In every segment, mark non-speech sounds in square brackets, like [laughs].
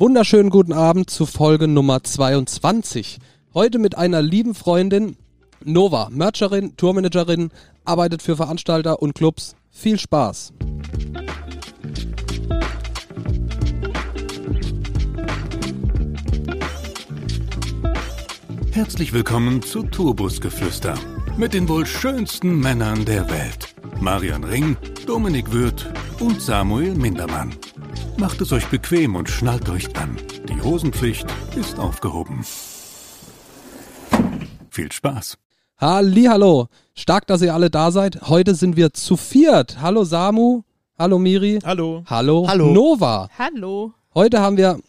Wunderschönen guten Abend zu Folge Nummer 22. Heute mit einer lieben Freundin, Nova, Mercherin, Tourmanagerin, arbeitet für Veranstalter und Clubs. Viel Spaß. Herzlich willkommen zu Tourbusgeflüster mit den wohl schönsten Männern der Welt. Marian Ring, Dominik Würth und Samuel Mindermann. Macht es euch bequem und schnallt euch an. Die Hosenpflicht ist aufgehoben. Viel Spaß. Hallo, stark, dass ihr alle da seid. Heute sind wir zu viert. Hallo Samu, hallo Miri, Hallo. hallo, Hallo. Nova. Hallo. Heute haben wir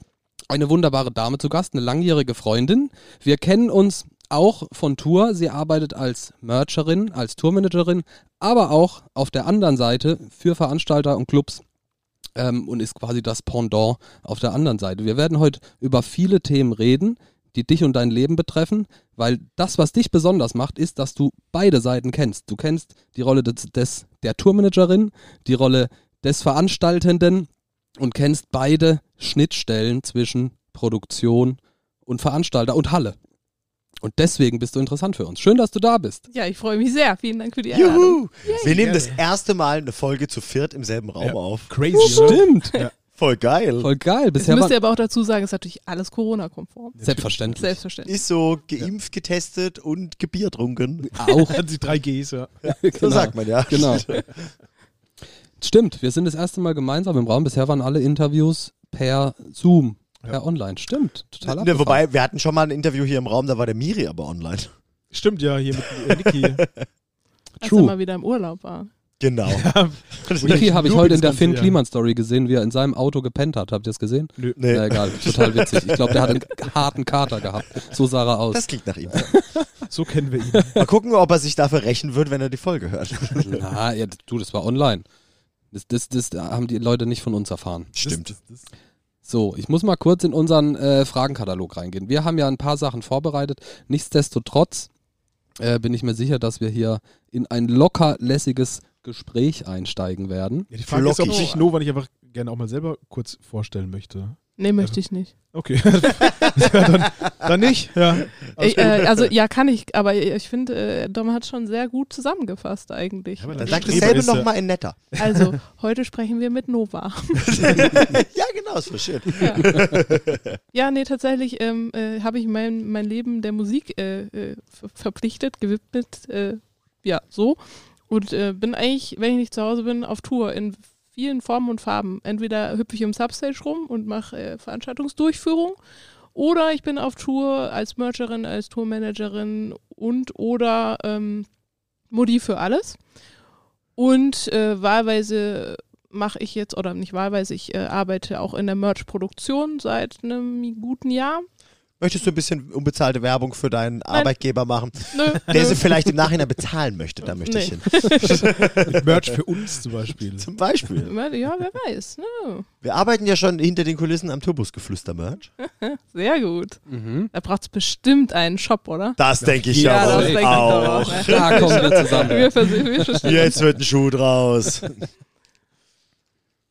eine wunderbare Dame zu Gast, eine langjährige Freundin. Wir kennen uns auch von Tour. Sie arbeitet als Mercherin, als Tourmanagerin, aber auch auf der anderen Seite für Veranstalter und Clubs ähm, und ist quasi das Pendant auf der anderen Seite. Wir werden heute über viele Themen reden, die dich und dein Leben betreffen, weil das, was dich besonders macht, ist, dass du beide Seiten kennst. Du kennst die Rolle des, des der Tourmanagerin, die Rolle des Veranstaltenden und kennst beide Schnittstellen zwischen Produktion und Veranstalter und Halle. Und deswegen bist du interessant für uns. Schön, dass du da bist. Ja, ich freue mich sehr. Vielen Dank für die Einladung. Juhu! Wir nehmen das erste Mal eine Folge zu viert im selben Raum Ja. auf. Crazy? Stimmt. Voll geil. Voll geil. Jetzt Bisher müsst war ihr aber auch dazu sagen, es ist natürlich alles Corona-konform. selbstverständlich. Selbstverständlich. Ist so geimpft, getestet und Gebier trunken. Auch. [laughs] Hat sie drei Gs, ja. [laughs] So sagt man ja. Genau. Stimmt, wir sind das erste Mal gemeinsam im Raum. Bisher waren alle Interviews per Zoom, per Ja. Online. Stimmt, total Ne, abgefahren. wobei, wir hatten schon mal ein Interview hier im Raum, da war der Miri aber online. Stimmt ja, hier mit äh, Niki. [laughs] Als [laughs] er mal wieder im Urlaub war. Genau. [laughs] Niki habe ich heute in der Finn. Kliman Story gesehen, wie er in seinem Auto gepennt hat. Habt ihr das gesehen? Nö. Nee, Na egal, total witzig. Ich glaube, der hat einen harten Kater gehabt. So sah er aus. das klingt nach ihm. So kennen wir ihn. Mal gucken, ob er sich dafür rächen wird, wenn er die Folge hört. Na, ja, du, das war online. Das, das, das haben die Leute nicht von uns erfahren. Stimmt. Das, das, das. So, ich muss mal kurz in unseren äh, Fragenkatalog reingehen. Wir haben ja ein paar Sachen vorbereitet. Nichtsdestotrotz äh, bin ich mir sicher, dass wir hier in ein locker lässiges Gespräch einsteigen werden. Ja, die Frage ist, ob Flockig. sich Nova nicht einfach gerne auch mal selber kurz vorstellen möchte. Nee, möchte ich nicht. Okay. [laughs] ja, dann, dann nicht. Ja. Ich, äh, also, ja, kann ich, aber ich finde, äh, Dom hat schon sehr gut zusammengefasst eigentlich. Ja, aber Dann sag dasselbe ja- nochmal in netter. Also, [laughs] heute sprechen wir mit Nova. [laughs] ja, genau, ist voll schön. Ja, nee, tatsächlich ähm, äh, habe ich mein, mein Leben der Musik äh, äh, ver- verpflichtet, gewidmet, äh, ja, so. Und äh, bin eigentlich, wenn ich nicht zu Hause bin, auf Tour in vielen Formen und Farben. Entweder hüpfe ich im Substage rum und mache äh, Veranstaltungsdurchführung oder ich bin auf Tour als Mercherin, als Tourmanagerin und oder ähm, Modi für alles. Und äh, wahlweise mache ich jetzt, oder nicht wahlweise, ich äh, arbeite auch in der Merch-Produktion seit einem guten Jahr. Möchtest du ein bisschen unbezahlte Werbung für deinen Arbeitgeber machen, Nö, der nö. sie vielleicht im Nachhinein bezahlen möchte? Da möchte ich Nee. hin. Mit [laughs] Merch für uns zum Beispiel. Zum Beispiel. Ja, wer weiß. Ne? Wir arbeiten ja schon hinter den Kulissen am Turbusgeflüster-Merch. [laughs] Sehr gut. Mhm. Da braucht es bestimmt einen Shop, oder? Das denke ich Ja, ja, das wohl denke ich auch. auch. Da kommen wir zusammen. Wir wir. Jetzt wird ein Schuh draus.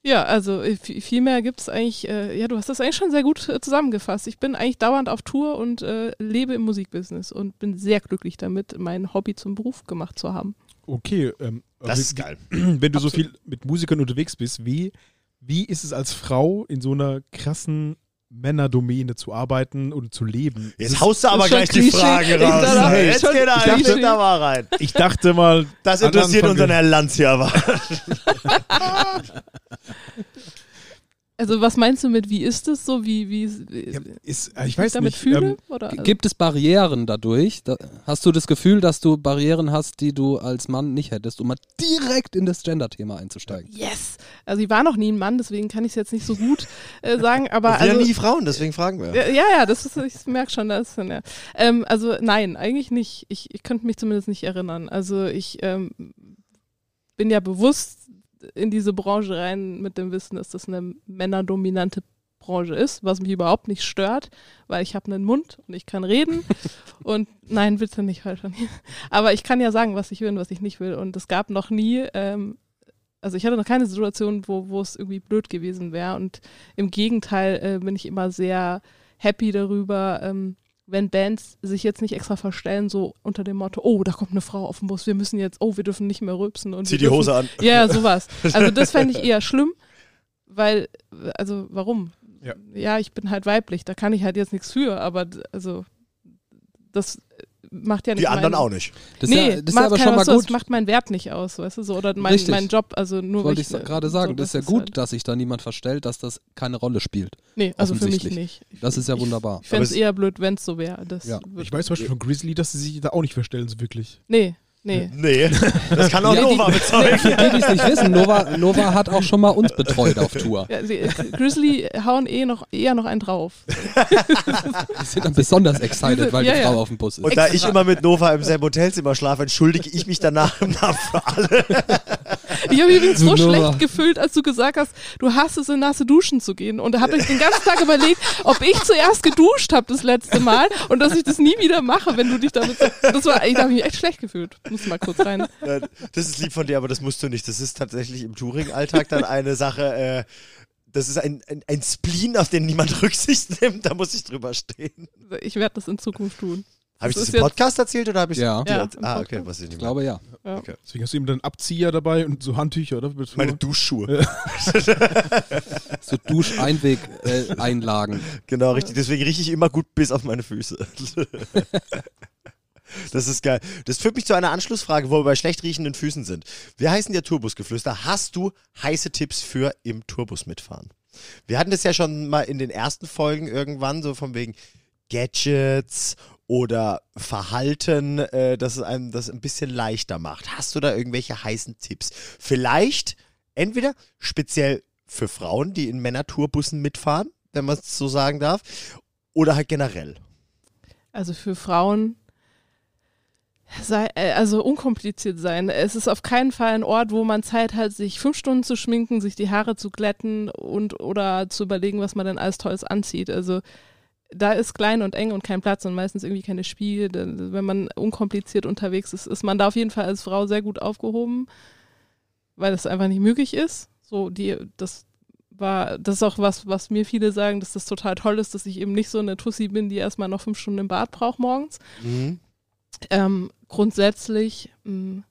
Ja, also äh, vi- viel mehr gibt es eigentlich, äh, ja, du hast das eigentlich schon sehr gut äh, zusammengefasst. Ich bin eigentlich dauernd auf Tour und äh, lebe im Musikbusiness und bin sehr glücklich damit, mein Hobby zum Beruf gemacht zu haben. Okay. Ähm, Das ist geil. [clears throat] Wenn du so viel mit Musikern unterwegs bist, wie, wie ist es als Frau in so einer krassen Männerdomäne zu arbeiten und zu leben? Jetzt Das- haust du aber gleich die Klischee. Frage Ich raus. dachte, Hey, Jetzt schon geht er Klischee. ein, da mal rein. Ich dachte mal. Das interessiert unseren Herrn Lanz hier aber. [laughs] Also was meinst du mit, wie ist es so, wie, wie, Ja, ist, äh, ich weiß damit nicht. fühle? Ähm, oder? G- Gibt es Barrieren dadurch? Da, hast du das Gefühl, dass du Barrieren hast, die du als Mann nicht hättest, um mal direkt in das Gender-Thema einzusteigen? Yes! Also ich war noch nie ein Mann, deswegen kann ich es jetzt nicht so gut äh, sagen, [laughs] aber wir also, nie Frauen, deswegen fragen wir. Ja, ja, das ist, ich merke schon, das ist, ja. ähm, Also nein, eigentlich nicht. Ich, ich könnte mich zumindest nicht erinnern. Also ich ähm, bin ja bewusst in diese Branche rein mit dem Wissen, dass das eine männerdominante Branche ist, was mich überhaupt nicht stört, weil ich habe einen Mund und ich kann reden. [laughs] und nein, bitte nicht falsch an Aber ich kann ja sagen, was ich will und was ich nicht will. Und es gab noch nie ähm, also ich hatte noch keine Situation, wo, wo es irgendwie blöd gewesen wäre. Und im Gegenteil äh, bin ich immer sehr happy darüber, ähm, wenn Bands sich jetzt nicht extra verstellen, so unter dem Motto, oh, da kommt eine Frau auf den Bus, wir müssen jetzt, oh, wir dürfen nicht mehr rülpsen. Und Zieh die dürfen, Hose an. Ja, [laughs] sowas. Also das fände ich eher schlimm, weil, also warum? Ja. ja, ich bin halt weiblich, da kann ich halt jetzt nichts für, aber also das macht ja nicht Die anderen meinen- auch nicht. Das ist nee, ja, das ist macht ja aber schon mal so, gut. Das macht meinen Wert nicht aus, weißt du so. Oder mein, mein Job, also nur Wollte ich ich, gerade sagen, so, das ist ja ist gut, Halt, dass sich da niemand verstellt, dass das keine Rolle spielt. nee, also für mich nicht. Ich- Das ist ja wunderbar. Ich fände es eher blöd, wenn es so wäre. Ja. Ich weiß zum Beispiel von Grizzly, dass sie sich da auch nicht verstellen, so wirklich. Nee, nee. Nee, das kann auch Ja, Nova die, bezeugen. für die, die es nicht wissen, Nova, Nova hat auch schon mal uns betreut auf Tour. Ja, sie, Grizzly hauen eh noch, eher noch einen drauf. Die sind dann besonders excited, weil Ja, die ja. Frau auf dem Bus ist. Und da ich immer mit Nova im selben Hotelzimmer schlafe, entschuldige ich mich danach im [laughs] Namen für alle. Ich habe übrigens so schlecht gefühlt, als du gesagt hast, du hasst es, in nasse Duschen zu gehen. Und da habe ich den ganzen Tag überlegt, ob ich zuerst geduscht habe das letzte Mal und dass ich das nie wieder mache, wenn du dich damit. Das war, ich habe mich echt schlecht gefühlt. Muss mal kurz rein. Das ist lieb von dir, aber das musst du nicht. Das ist tatsächlich im Touring-Alltag dann eine Sache. Äh, das ist ein, ein, ein Spleen, auf den niemand [laughs] Rücksicht nimmt. Da muss ich drüber stehen. Ich werde das in Zukunft tun. Habe ich Das im Podcast erzählt oder habe ich Ja. Ja, im Ah, okay, was ich nicht Ich mehr. glaube ja. Deswegen hast du eben dann Abzieher dabei und so Handtücher, oder? Meine Duschschuhe. [laughs] So Duscheinweg-Einlagen. Äh, Einlagen. Genau, richtig. Deswegen rieche ich immer gut bis auf meine Füße. [laughs] Das ist geil. Das führt mich zu einer Anschlussfrage, wo wir bei schlecht riechenden Füßen sind. Wir heißen ja Tourbusgeflüster. Hast du heiße Tipps für im Tourbus mitfahren? Wir hatten das ja schon mal in den ersten Folgen irgendwann, so von wegen Gadgets oder Verhalten, äh, dass es einem das ein bisschen leichter macht. Hast du da irgendwelche heißen Tipps? Vielleicht entweder speziell für Frauen, die in Männer-Tourbussen mitfahren, wenn man es so sagen darf, oder halt generell. Also für Frauen sei, äh, also unkompliziert sein. Es ist auf keinen Fall ein Ort, wo man Zeit hat, sich fünf Stunden zu schminken, sich die Haare zu glätten und oder zu überlegen, was man denn alles Tolles anzieht. Also da ist klein und eng und kein Platz und meistens irgendwie keine Spiegel. Wenn man unkompliziert unterwegs ist, ist man da auf jeden Fall als Frau sehr gut aufgehoben, weil es einfach nicht möglich ist. So die das war, das ist auch was, was mir viele sagen, dass das total toll ist, dass ich eben nicht so eine Tussi bin, die erstmal noch fünf Stunden im Bad braucht morgens. Mhm. Ähm, grundsätzlich mh,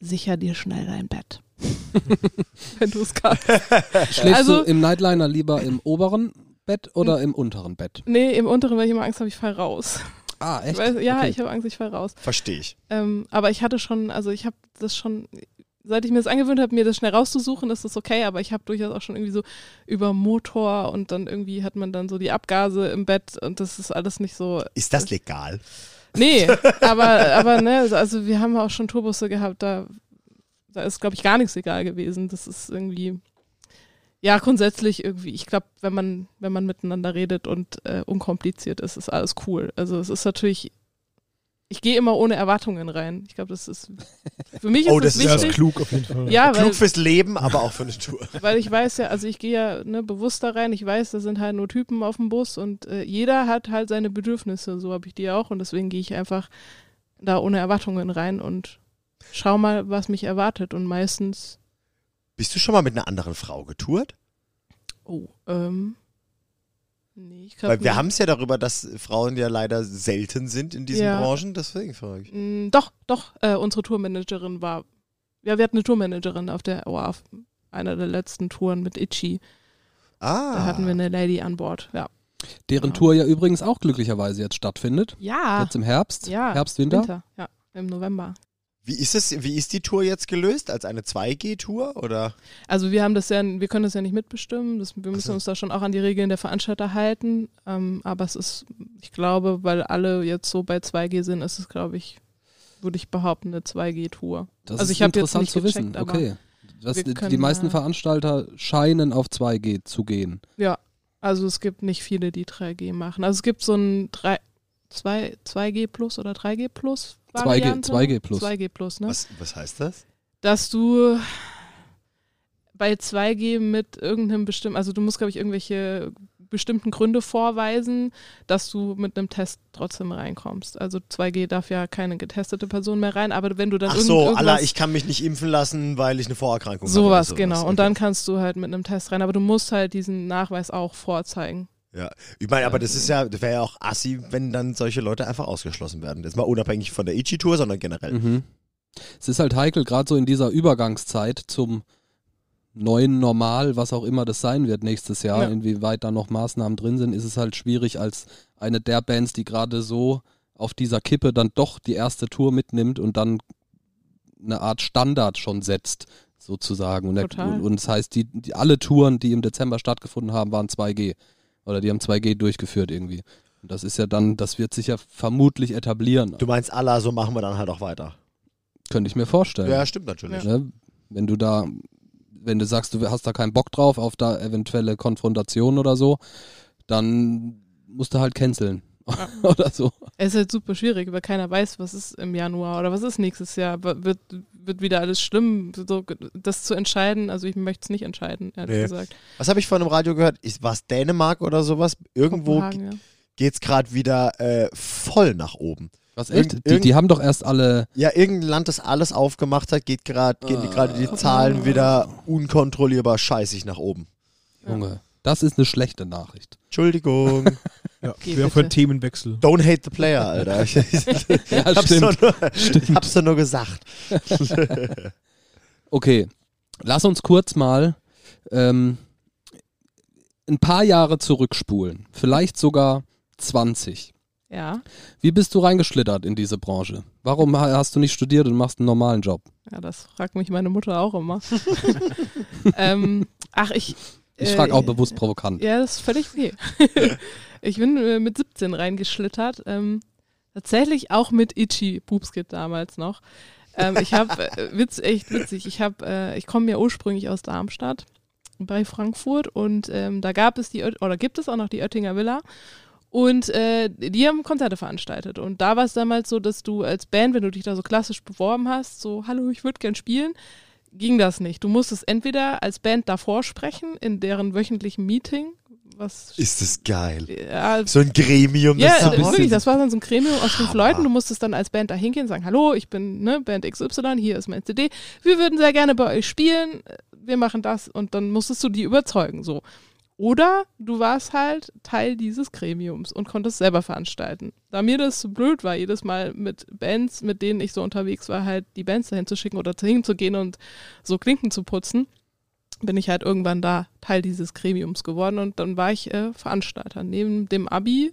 sicher dir schnell dein Bett. [laughs] Wenn du es kannst. Schläfst Also- du im Nightliner lieber im oberen Bett oder im unteren Bett? Nee, im unteren, weil ich immer Angst habe, ich fall raus. Ah, [laughs] echt? weiß, ja, Okay. ich habe Angst, ich fall raus. Verstehe ich. Ähm, aber ich hatte schon, also ich habe das schon, seit ich mir das angewöhnt habe, mir das schnell rauszusuchen, ist das okay, aber ich habe durchaus auch schon irgendwie so über Motor und dann irgendwie hat man dann so die Abgase im Bett und das ist alles nicht so. Ist das legal? Nee, [laughs] aber, aber ne, also wir haben auch schon Turbusse gehabt, da, da ist, glaube ich, gar nichts egal gewesen. Das ist irgendwie, ja, grundsätzlich irgendwie, ich glaube, wenn man, wenn man miteinander redet und äh, unkompliziert ist, ist alles cool. Also es ist natürlich, ich gehe immer ohne Erwartungen rein. Ich glaube, das ist, für mich [laughs] ist Oh, das, das ist wichtig. klug auf jeden Fall. Ja, weil, Klug fürs Leben, aber auch für eine Tour. [laughs] weil ich weiß ja, also ich gehe ja ne, bewusst da rein, ich weiß, da sind halt nur Typen auf dem Bus und äh, jeder hat halt seine Bedürfnisse, so habe ich die auch und deswegen gehe ich einfach da ohne Erwartungen rein und schau mal, was mich erwartet und meistens, Bist du schon mal mit einer anderen Frau getourt? oh, ähm, nee, ich glaube Weil wir haben es ja darüber, dass Frauen ja leider selten sind in diesen Ja. Branchen, deswegen frage ich. Mm, Doch, doch, äh, unsere Tourmanagerin war, ja, wir hatten eine Tourmanagerin auf der, oh, auf einer der letzten Touren mit Itchy, Ah. da hatten wir eine Lady an Bord, ja. Deren Ja. Tour ja übrigens auch glücklicherweise jetzt stattfindet. Ja, Jetzt im Herbst. ja, Herbst, Winter. Winter, ja, im November. Wie ist es, wie ist die Tour jetzt gelöst? Als eine 2G-Tour oder? Also wir haben das ja, wir können das ja nicht mitbestimmen. Das, wir müssen so. uns da schon auch an die Regeln der Veranstalter halten. Ähm, aber es ist, ich glaube, weil alle jetzt so bei 2G sind, ist es, glaube ich, würde ich behaupten, eine 2G-Tour. Das Also ist ich hab jetzt interessant nicht zu wissen. gecheckt, aber okay. Das, die können, meisten äh, Veranstalter scheinen auf 2G zu gehen. Ja, also es gibt nicht viele, die 3G machen. Also es gibt so ein 3, 2, 2G Plus oder 3G Plus 2G, Variante. 2G Plus. 2G Plus, ne? Was, was heißt das? dass du bei 2G mit irgendeinem bestimmten, also du musst, glaube ich, irgendwelche bestimmten Gründe vorweisen, dass du mit einem Test trotzdem reinkommst. Also 2G darf ja keine getestete Person mehr rein, aber wenn du dann Ach so, Allah, ich kann mich nicht impfen lassen, weil ich eine Vorerkrankung habe. sowas, genau. Okay. Und dann kannst du halt mit einem Test rein, aber du musst halt diesen Nachweis auch vorzeigen. Ja, ich meine, aber das ist ja, das wäre ja auch assi, wenn dann solche Leute einfach ausgeschlossen werden. Jetzt mal unabhängig von der Ichi-Tour, sondern generell. Mhm. Es ist halt heikel, gerade so in dieser Übergangszeit zum neuen Normal, was auch immer das sein wird nächstes Jahr, Ja. inwieweit da noch Maßnahmen drin sind, ist es halt schwierig als eine der Bands, die gerade so auf dieser Kippe dann doch die erste Tour mitnimmt und dann eine Art Standard schon setzt, sozusagen. Und, der, und das heißt, die, die, alle Touren, die im Dezember stattgefunden haben, waren 2G. Oder die haben 2G durchgeführt irgendwie. Und das ist ja dann, das wird sich ja vermutlich etablieren. Du meinst Allah, so machen wir dann halt auch weiter. Könnte ich mir vorstellen. Ja, stimmt natürlich. Ne? Wenn du da, wenn du sagst, du hast da keinen Bock drauf auf da eventuelle Konfrontation oder so, dann musst du halt canceln. [laughs] oder so. Es ist halt super schwierig, weil keiner weiß, was ist im Januar oder was ist nächstes Jahr. Wird, wird wieder alles schlimm, so, das zu entscheiden. Also ich möchte es nicht entscheiden, ehrlich Nee. gesagt. Was habe ich von einem Radio gehört? War es Dänemark oder sowas? Irgendwo ja. geht's gerade wieder äh, voll nach oben. Was Irgend- echt? Die, die haben doch erst alle. Ja, irgendein Land, das alles aufgemacht hat, geht gerade, gehen die gerade die Zahlen wieder unkontrollierbar scheißig nach oben. Junge, das ist eine schlechte Nachricht. Entschuldigung. [laughs] Ja, Geh wäre für einen. Themenwechsel. Don't hate the player, Alter. [laughs] [laughs] Ich, Ja, hab's, doch stimmt. nur, hab's doch nur gesagt. [laughs] Okay, lass uns kurz mal ähm, ein paar Jahre zurückspulen. Vielleicht sogar 20. Ja, Wie bist du reingeschlittert in diese Branche? Warum ha- hast du nicht studiert und machst einen normalen Job? ja, das fragt mich meine Mutter auch immer. ähm, ach, ich. Ich äh, frage auch bewusst provokant. Ja, das ist völlig okay. Ich bin äh, mit 17 reingeschlittert. Ähm, tatsächlich auch mit Itchy Boobskit damals noch. Ähm, ich habe, äh, witz, echt witzig, ich äh, ich komme ja ursprünglich aus Darmstadt bei Frankfurt und ähm, da gab es die, oder gibt es auch noch die Oettinger Villa. Und äh, die haben Konzerte veranstaltet. Und da war es damals so, dass du als Band, wenn du dich da so klassisch beworben hast, so, hallo, ich würde gern spielen, ging das nicht. Du musstest entweder als Band davor sprechen, in deren wöchentlichen Meeting, was Ist das geil. ja, So ein Gremium. ja, das da ist. wirklich, das war dann so ein Gremium aus fünf Hammer. Leuten. Du musstest dann als Band da hingehen und sagen, hallo, ich bin ne, Band XY, hier ist mein CD. Wir würden sehr gerne bei euch spielen. Wir machen das und dann musstest du die überzeugen, so. Oder du warst halt Teil dieses Gremiums und konntest selber veranstalten. Da mir das so blöd war, jedes Mal mit Bands, mit denen ich so unterwegs war, halt die Bands dahin zu schicken oder hinzugehen und so Klinken zu putzen, bin ich halt irgendwann da Teil dieses Gremiums geworden und dann war ich äh, Veranstalter. Neben dem Abi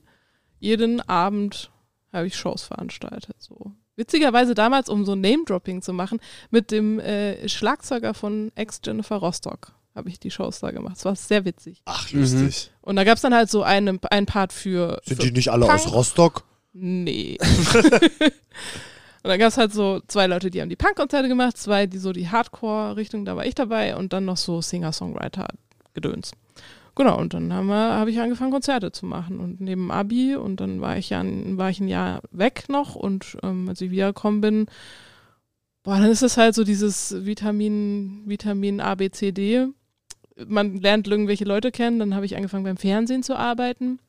jeden Abend habe ich Shows veranstaltet. So. Witzigerweise damals, um so Name-Dropping zu machen, mit dem äh, Schlagzeuger von Ex-Jennifer Rostock habe ich die Shows da gemacht. Es war sehr witzig. Ach, lustig. Und da gab es dann halt so einen, einen Part für. Sind für die nicht alle Punk? aus Rostock? Nee. [laughs] [laughs] und dann gab es halt so zwei Leute, die haben die Punk-Konzerte gemacht, zwei, die so die Hardcore-Richtung, da war ich dabei und dann noch so Singer-Songwriter-Gedöns. Genau, und dann habe ich angefangen, Konzerte zu machen. Und neben Abi und dann war ich ja war ich ein Jahr weg noch und ähm, als ich wiedergekommen bin, boah, dann ist es halt so dieses Vitamin, Vitamin A, B, C, D. Man lernt irgendwelche Leute kennen, dann habe ich angefangen beim Fernsehen zu arbeiten.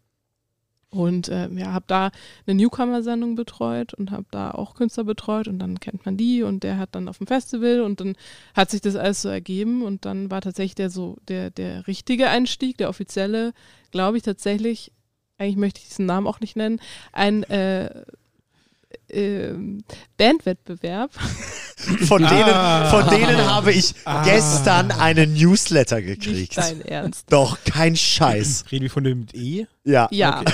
Und äh, ja, habe da eine Newcomer-Sendung betreut und habe da auch Künstler betreut und dann kennt man die und der hat dann auf dem Festival und dann hat sich das alles so ergeben und dann war tatsächlich der so der der richtige Einstieg, der offizielle, glaube ich tatsächlich, eigentlich möchte ich diesen Namen auch nicht nennen, ein äh, ähm, Bandwettbewerb. Von denen, Ah. von denen habe ich Ah. gestern einen Newsletter Nicht gekriegt. dein Ernst. Doch, kein Scheiß. [laughs] Reden wir von dem mit E? Ja. Ja. [laughs]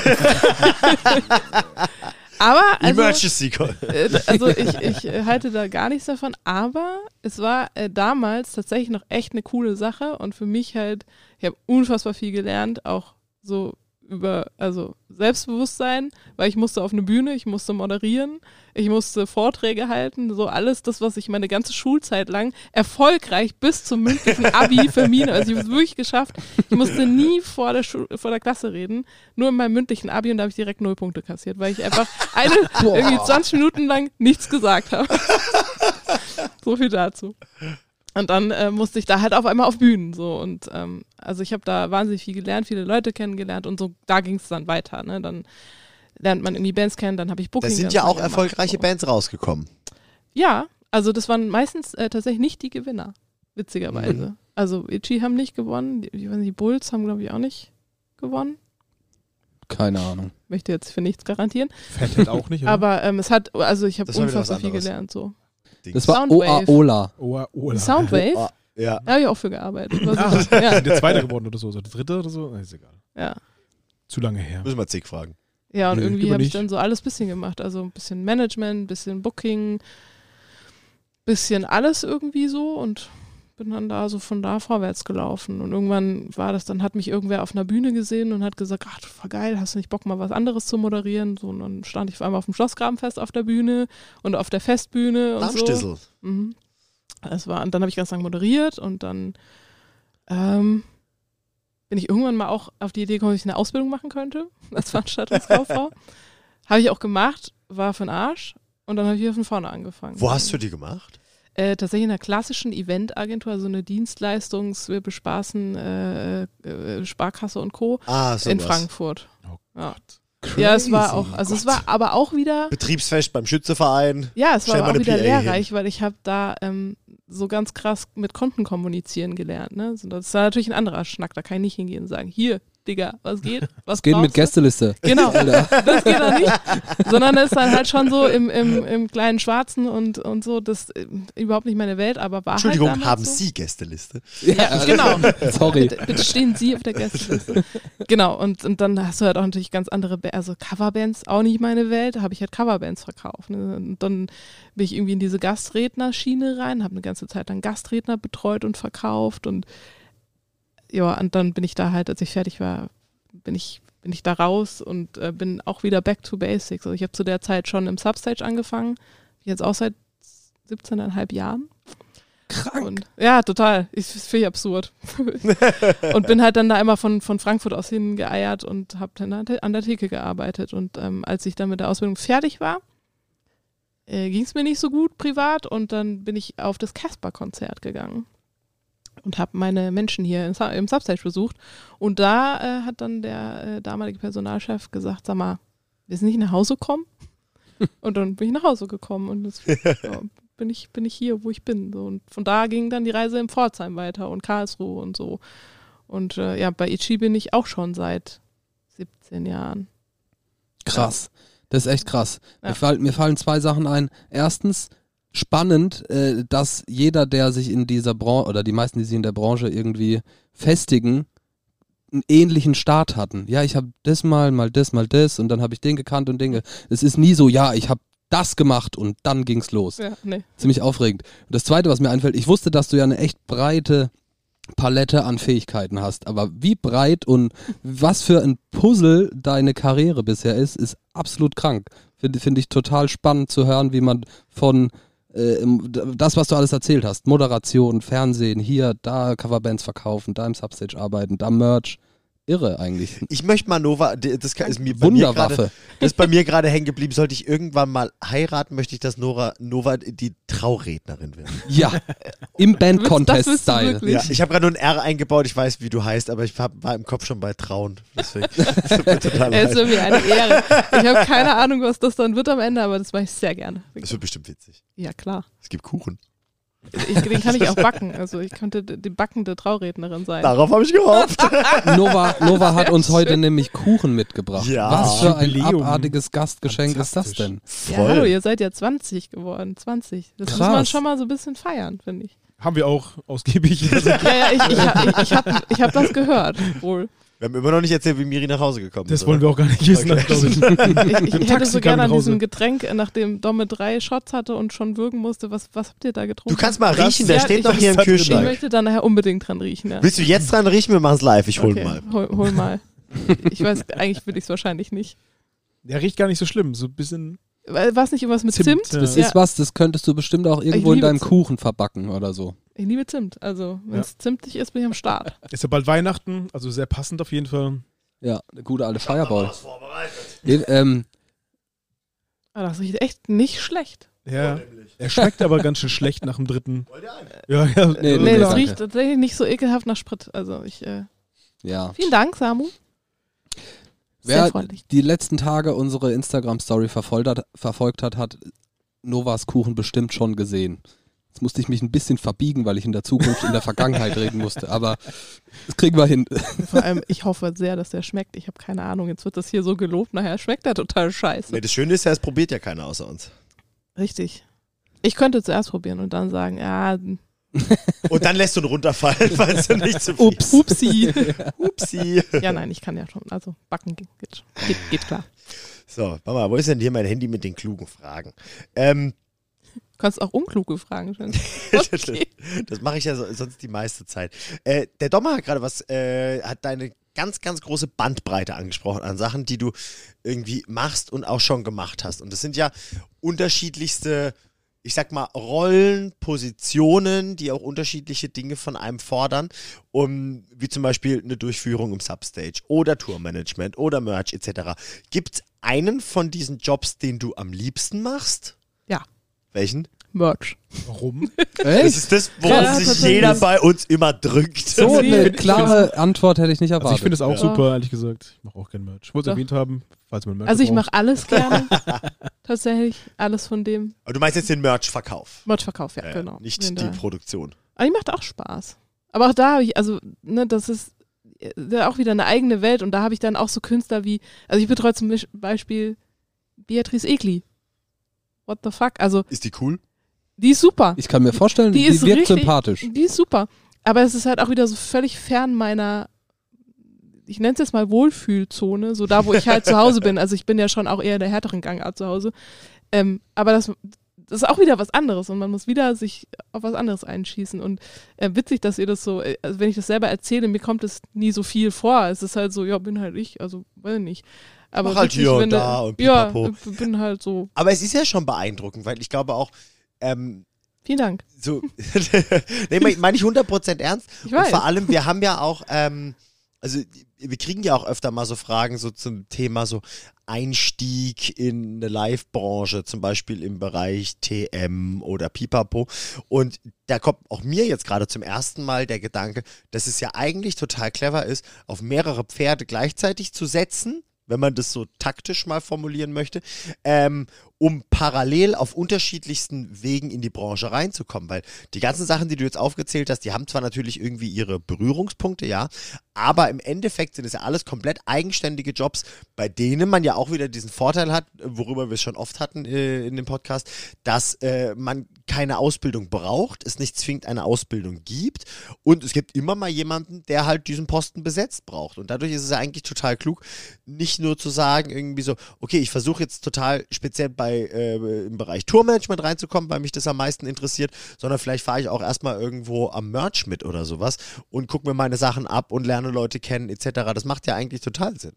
Aber [laughs] also, Emergency Call. Äh, also ich, ich äh, halte da gar nichts davon, aber es war äh, damals tatsächlich noch echt eine coole Sache und für mich halt, ich habe unfassbar viel gelernt, auch so über, also Selbstbewusstsein, weil ich musste auf eine Bühne, ich musste moderieren, ich musste Vorträge halten, so alles das, was ich meine ganze Schulzeit lang erfolgreich bis zum mündlichen [laughs] Abi vermieden. Also ich habe es wirklich geschafft. Ich musste nie vor der, Schu vor der Klasse reden, nur in meinem mündlichen Abi und da habe ich direkt null Punkte kassiert, weil ich einfach eine, irgendwie 20 Minuten lang nichts gesagt habe. [laughs] so viel dazu. Und dann äh, musste ich da halt auf einmal auf Bühnen so und ähm, also ich habe da wahnsinnig viel gelernt, viele Leute kennengelernt und so da ging es dann weiter. Ne? Dann lernt man irgendwie Bands kennen, dann habe ich Booking. Da sind ja auch erfolgreiche so. Bands rausgekommen. Ja, also das waren meistens äh, tatsächlich nicht die Gewinner, witzigerweise. Mhm. Also Itchy haben nicht gewonnen, die, ich weiß nicht, die Bulls haben glaube ich auch nicht gewonnen. Keine Ahnung. Möchte jetzt für nichts garantieren. Fathead auch nicht, oder? Aber ähm, es hat, also ich habe unfassbar viel anderes. gelernt so. Das war. Oaola. Oh, Soundwave? Ah, ja. Da habe ich auch für gearbeitet. War Ah, super. ja, der zweite geworden oder so, oder der dritte oder so? Ist egal. ja. Zu lange her. Müssen wir Zick fragen. Ja, und Nö, irgendwie habe ich dann so alles bisschen gemacht. Also ein bisschen Management, ein bisschen Booking, bisschen alles irgendwie so und bin dann da so von da vorwärts gelaufen. Und irgendwann war das, dann hat mich irgendwer auf einer Bühne gesehen und hat gesagt, ach, voll geil, hast du nicht Bock mal was anderes zu moderieren? So, und dann stand ich auf einmal auf dem Schlossgrabenfest auf der Bühne und auf der Festbühne und so. Darmstissel. Mhm. Das war, und dann habe ich ganz lang moderiert und dann ähm, bin ich irgendwann mal auch auf die Idee gekommen, dass ich eine Ausbildung machen könnte als Veranstaltungskauffrau. [laughs] habe ich auch gemacht, war für den Arsch und dann habe ich wieder von vorne angefangen. Wo hast du die gemacht? Äh, tatsächlich in einer klassischen Eventagentur, also eine Dienstleistungs-, wir bespaßen äh, äh, Sparkasse und Co. Ah, in Frankfurt. Oh Ja. ja, es war auch, also es war aber auch wieder Betriebsfest beim Schützeverein. Ja, es war auch wieder PA hin. lehrreich, weil ich habe da ähm, so ganz krass mit Konten kommunizieren gelernt. Ne? Das war natürlich ein anderer Schnack, da kann ich nicht hingehen und sagen, hier, Digga, was geht? [laughs] Was geht mit? Gästeliste. Genau, [laughs] das geht dann nicht. Sondern es ist dann halt schon so im, im, im kleinen Schwarzen und, und so, das äh, überhaupt nicht meine Welt, aber war Entschuldigung, halt haben so. Sie Gästeliste? Ja, genau. [laughs] Sorry. Bitte, bitte stehen Sie auf der Gästeliste. genau, und, und dann hast du halt auch natürlich ganz andere, Ba- also Coverbands, auch nicht meine Welt, da habe ich halt Coverbands verkauft. Ne? Und dann bin ich irgendwie in diese Gastrednerschiene rein, habe eine ganze Zeit lang Gastredner betreut und verkauft und ja, und dann bin ich da halt, als ich fertig war, bin ich, bin ich da raus und äh, bin auch wieder back to basics. Also ich habe zu der Zeit schon im Substage angefangen, jetzt auch seit 17,5 Jahren. Krank. Und, ja, total. Ich finde ich absurd. [laughs] und bin halt dann da immer von, von Frankfurt aus hingeeiert und habe dann an der- an der Theke gearbeitet. Und ähm, als ich dann mit der Ausbildung fertig war, äh, ging es mir nicht so gut privat und dann bin ich auf das Casper-Konzert gegangen und habe meine Menschen hier im, Su- im Substage besucht. Und da äh, hat dann der äh, damalige Personalchef gesagt, sag mal, willst du nicht nach Hause kommen? [laughs] und dann bin ich nach Hause gekommen und das, [laughs] ja, bin, ich, bin ich hier, wo ich bin. So. Und von da ging dann die Reise in Pforzheim weiter und Karlsruhe und so. Und äh, ja, bei Ichi bin ich auch schon seit 17 Jahren. Krass. Das ist echt krass. Ja. Mir, fall, mir fallen zwei Sachen ein. Erstens, spannend, äh, dass jeder, der sich in dieser Branche, oder die meisten, die sich in der Branche irgendwie festigen, einen ähnlichen Start hatten. Ja, ich habe das mal, mal das, mal das und dann habe ich den gekannt und Dinge. Es ist nie so, ja, ich habe das gemacht und dann ging's los. Ja, nee. Ziemlich aufregend. Und das Zweite, was mir einfällt, ich wusste, dass du ja eine echt breite Palette an Fähigkeiten hast, aber wie breit und was für ein Puzzle deine Karriere bisher ist, ist absolut krank. Finde find ich total spannend zu hören, wie man von äh, das, was du alles erzählt hast, Moderation, Fernsehen, hier, da Coverbands verkaufen, da im Substage arbeiten, da Merch. Irre eigentlich. Ich möchte mal Nova, das ist mir bei mir gerade, Wunderwaffe. das ist bei mir gerade hängen geblieben. Sollte ich irgendwann mal heiraten, möchte ich, dass Nora, Nova die Traurednerin wird. Ja, im Band-Contest-Style. Ja, ich habe gerade nur ein R eingebaut, ich weiß, wie du heißt, aber ich hab, war im Kopf schon bei Trauen. Deswegen. [laughs] Das tut mir total Es ist leid. mir eine Ehre. Ich habe keine Ahnung, was das dann wird am Ende, aber das mache ich sehr gerne. Das wird bestimmt witzig. Ja, klar. Es gibt Kuchen. Ich, den kann ich auch [laughs] backen. Also ich könnte die backende Traurednerin sein. Darauf habe ich gehofft. [laughs] Nova, Nova hat uns heute nämlich Kuchen mitgebracht. Ja. Was für ein Jubiläum. abartiges Gastgeschenk ist das denn? Ja, hallo, ihr seid ja 20 geworden. 20. Das muss Krass. man schon mal so ein bisschen feiern, finde ich. Haben wir auch ausgiebig. [laughs] Ja, ja, ich, ich, ich, ich habe ich hab das gehört, wohl. Wir haben immer noch nicht erzählt, wie Miri nach Hause gekommen das ist. wollen wir auch gar nicht wissen, Okay. glaube [laughs] ich. Ich, ich hätte so gerne an diesem Getränk, äh, nachdem Domme drei Shots hatte und schon würgen musste. Was, was habt ihr da getrunken? Du kannst mal Das- riechen, der Ja, steht noch hier im das hat- ich Kühlschrank. möchte da nachher unbedingt dran riechen. Ja. Willst du jetzt dran riechen? Wir machen es live. Ich hol okay, mal. Hol, hol mal. [laughs] Ich weiß, eigentlich will ich es wahrscheinlich nicht. Der riecht gar nicht so schlimm. So ein bisschen. War es nicht irgendwas mit Zimt, Zimt? ja. Das Ja. ist was, das könntest du bestimmt auch irgendwo in deinem Zimt. Kuchen verbacken oder so. Ich liebe Zimt. Also, wenn es zimtig ist, bin ich am Start. [laughs] Ist ja bald Weihnachten, also sehr passend auf jeden Fall. Ja, eine gute alte Fireball. Nee, ähm, Aber das riecht echt nicht schlecht. Ja. Er schmeckt aber ganz schön schlecht nach dem dritten. [laughs] Ja, ja. Nee, Nee, das danke. riecht tatsächlich nicht so ekelhaft nach Sprit. Also ich, äh, Ja. vielen Dank, Samu. Sehr Wer freundlich. die letzten Tage unsere Instagram-Story verfolgt hat, verfolgt hat, hat Novas Kuchen bestimmt schon gesehen. Jetzt musste ich mich ein bisschen verbiegen, weil ich in der Zukunft in der Vergangenheit reden musste. Aber das kriegen wir hin. Vor allem, ich hoffe sehr, dass der schmeckt. Ich habe keine Ahnung. Jetzt wird das hier so gelobt. Nachher schmeckt der total scheiße. Nee, das Schöne ist ja, es probiert ja keiner außer uns. Richtig. Ich könnte zuerst probieren und dann sagen, ja, Und dann lässt du ihn runterfallen, [laughs] weil du nicht zu viel. ups, upsi. Upsi. ja, nein, ich kann ja schon. Also backen geht, geht, geht, klar. So, Mama, wo ist denn hier mein Handy mit den klugen Fragen? Ähm, kannst auch unkluge Fragen stellen. [laughs] Okay. das mache ich ja so, sonst die meiste Zeit. Äh, der Dommer hat gerade was, äh, hat deine ganz, ganz große Bandbreite angesprochen an Sachen, die du irgendwie machst und auch schon gemacht hast. Und das sind ja unterschiedlichste, ich sag mal, Rollen, Positionen, die auch unterschiedliche Dinge von einem fordern, um, wie zum Beispiel eine Durchführung im Substage oder Tourmanagement oder Merch etc. Gibt es einen von diesen Jobs, den du am liebsten machst? Ja. Welchen? Merch. Warum? [laughs] Das Echt? ist das, woran Ja, sich jeder bei uns immer drückt. So Also eine klare Antwort hätte ich nicht Also erwartet. ich finde es auch Ja. super, ehrlich gesagt. Ich mache auch gerne Merch. Ich wollte es erwähnt haben, falls man Merch Also ich mache alles gerne. [laughs] Tatsächlich. Alles von dem Aber du meinst jetzt den Merch-Verkauf. Merch-Verkauf, ja, Äh, genau. Nicht die da- Produktion. Aber die macht auch Spaß. Aber auch da habe ich, also, ne, das ist äh, auch wieder eine eigene Welt und da habe ich dann auch so Künstler wie, also ich betreue zum Beispiel Beatrice Egli. What the fuck? Also, Ist die cool? die ist super. ich kann mir vorstellen, Die die, ist wirkt richtig- sympathisch. Die ist super. Aber es ist halt auch wieder so völlig fern meiner, ich nenne es jetzt mal Wohlfühlzone, so da, wo ich halt zu Hause bin. Also ich bin ja schon auch eher der härteren Gangart zu Hause. Ähm, aber das, das ist auch wieder was anderes und man muss wieder sich auf was anderes einschießen. Und äh, witzig, dass ihr das so, äh, also wenn ich das selber erzähle, mir kommt es nie so viel vor. Es ist halt so, ja, bin halt ich, also weiß ich nicht. Aber Mach halt hier und da und Ja, pipapo. ich bin halt so. Aber es ist ja schon beeindruckend, weil ich glaube auch, ähm, Vielen Dank. so, [laughs] nee, meine mein ich 100% ernst. [laughs] Ich Und weiß. vor allem, wir haben ja auch, ähm, also wir kriegen ja auch öfter mal so Fragen so zum Thema so Einstieg in eine Live-Branche, zum Beispiel im Bereich TM oder Pipapo. Und da kommt auch mir jetzt gerade zum ersten Mal der Gedanke, dass es ja eigentlich total clever ist, auf mehrere Pferde gleichzeitig zu setzen, wenn man das so taktisch mal formulieren möchte, ähm, um parallel auf unterschiedlichsten Wegen in die Branche reinzukommen. Weil die ganzen Sachen, die du jetzt aufgezählt hast, die haben zwar natürlich irgendwie ihre Berührungspunkte, ja, aber im Endeffekt sind es ja alles komplett eigenständige Jobs, bei denen man ja auch wieder diesen Vorteil hat, worüber wir es schon oft hatten äh, in dem Podcast, dass äh, man keine Ausbildung braucht, es nicht zwingend eine Ausbildung gibt und es gibt immer mal jemanden, der halt diesen Posten besetzt braucht. Und dadurch ist es ja eigentlich total klug, nicht nur zu sagen, irgendwie so, okay, ich versuche jetzt total speziell bei äh, im Bereich Tourmanagement reinzukommen, weil mich das am meisten interessiert, sondern vielleicht fahre ich auch erstmal irgendwo am Merch mit oder sowas und gucke mir meine Sachen ab und lerne Leute kennen, etc. Das macht ja eigentlich total Sinn.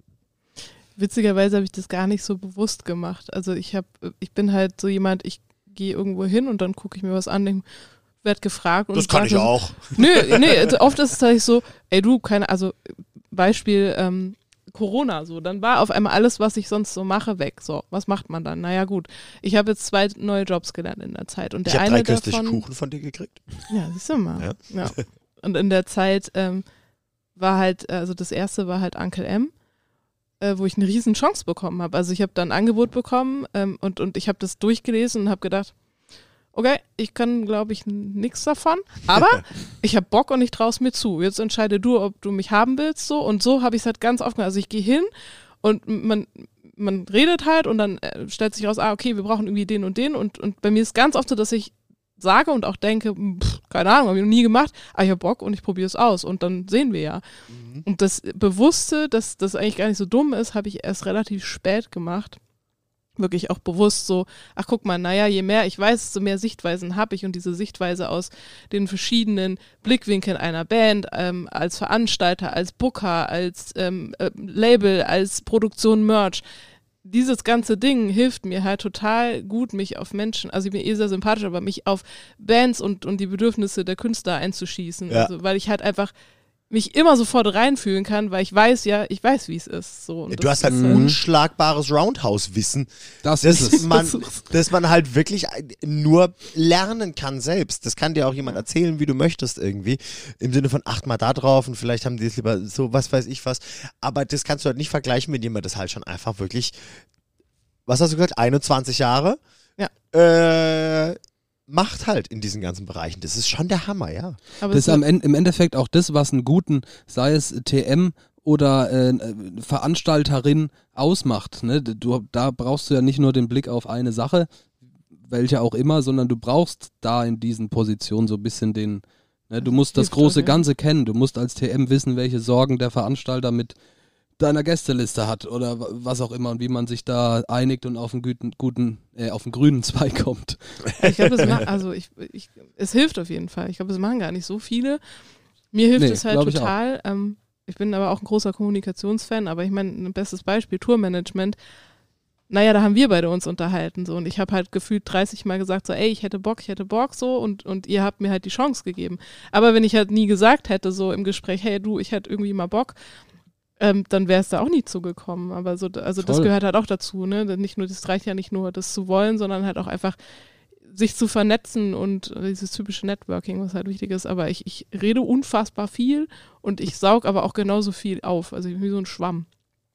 Witzigerweise habe ich das gar nicht so bewusst gemacht. Also ich habe, ich bin halt so jemand, ich gehe irgendwo hin und dann gucke ich mir was an, denk, werd gefragt und Das kann ich auch. [laughs] Nö, nee, also oft ist es halt so, ey du, keine, also Beispiel ähm, Corona, so, dann war auf einmal alles, was ich sonst so mache, weg. So, was macht man dann? Naja, gut. Ich habe jetzt zwei neue Jobs gelernt in der Zeit und der Ich habe eine drei köstliche davon, Kuchen von dir gekriegt. ja, siehst du mal. Ja. Ja. Und in der Zeit ähm, war halt, also das erste war halt Uncle M, äh, wo ich eine riesen Chance bekommen habe. Also ich habe dann ein Angebot bekommen ähm, und, und ich habe das durchgelesen und habe gedacht, okay, ich kann, glaube ich, nichts davon, aber [laughs] ich habe Bock und ich traue es mir zu. Jetzt entscheide du, ob du mich haben willst so und so habe ich es halt ganz oft gemacht. Also ich gehe hin und man man redet halt und dann äh, stellt sich raus, ah, okay, wir brauchen irgendwie den und den und, und bei mir ist ganz oft so, dass ich sage und auch denke, pff, keine Ahnung, habe ich noch nie gemacht, aber ich habe Bock und ich probiere es aus und dann sehen wir ja. Und das Bewusste, dass das eigentlich gar nicht so dumm ist, habe ich erst relativ spät gemacht. Wirklich auch bewusst so, ach guck mal, naja, je mehr ich weiß, desto mehr Sichtweisen habe ich und diese Sichtweise aus den verschiedenen Blickwinkeln einer Band, ähm, als Veranstalter, als Booker, als ähm, äh, Label, als Produktion Merch, dieses ganze Ding hilft mir halt total gut, mich auf Menschen, also ich bin eh sehr sympathisch, aber mich auf Bands und, und die Bedürfnisse der Künstler einzuschießen. Ja. Also, weil ich halt einfach mich immer sofort reinfühlen kann, weil ich weiß ja, ich weiß, wie es ist. So, und Du hast halt unschlagbares Roundhouse-Wissen, Das das ist es. man, dass man halt wirklich nur lernen kann selbst. Das kann dir auch jemand erzählen, wie du möchtest irgendwie. Im Sinne von acht mal da drauf und vielleicht haben die es lieber so, was weiß ich was. Aber das kannst du halt nicht vergleichen mit jemand, das halt schon einfach wirklich, was hast du gesagt, 21 Jahre? Ja. Äh, macht halt in diesen ganzen Bereichen. Das ist schon der Hammer, ja. aber Das ist am Ende, im Endeffekt auch das, was einen guten, sei es TM oder äh, Veranstalterin ausmacht. Ne? Du, da brauchst du ja nicht nur den Blick auf eine Sache, welche auch immer, sondern du brauchst da in diesen Positionen so ein bisschen den, ne? du musst das große schon, ja. Ganze kennen. Du musst als TM wissen, welche Sorgen der Veranstalter mit deiner Gästeliste hat oder wa- was auch immer und wie man sich da einigt und auf einen guten, guten äh, auf einen grünen Zweig kommt. Ich glaube, also ich, ich, es hilft auf jeden Fall. Ich glaube, es machen gar nicht so viele. Mir hilft Nee, es halt glaub ich total. Ähm, ich bin aber auch ein großer Kommunikationsfan, aber ich meine, ein bestes Beispiel, Tourmanagement. Naja, da haben wir beide uns unterhalten so und ich habe halt gefühlt 30 Mal gesagt so, ey, ich hätte Bock, ich hätte Bock so und, und ihr habt mir halt die Chance gegeben. Aber wenn ich halt nie gesagt hätte so im Gespräch, hey du, ich hätte irgendwie mal Bock, ähm, dann wäre es da auch nie zugekommen. Aber so, also das Voll. gehört halt auch dazu, ne? Nicht nur, das reicht ja nicht nur, das zu wollen, sondern halt auch einfach sich zu vernetzen und äh, dieses typische Networking, was halt wichtig ist. Aber ich, ich rede unfassbar viel und ich saug aber auch genauso viel auf. Also ich bin wie so ein Schwamm.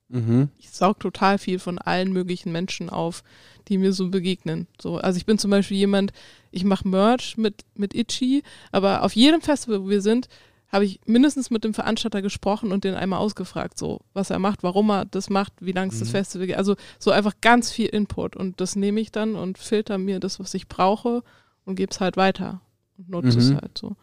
Mhm. Ich saug total viel von allen möglichen Menschen auf, die mir so begegnen. So, also ich bin zum Beispiel jemand, ich mache Merch mit, mit Itchy, aber auf jedem Festival, wo wir sind, habe ich mindestens mit dem Veranstalter gesprochen und den einmal ausgefragt, so was er macht, warum er das macht, wie lang es das Festival geht. Also so einfach ganz viel Input und das nehme ich dann und filter mir das, was ich brauche und gebe es halt weiter und nutze es Mhm. halt so.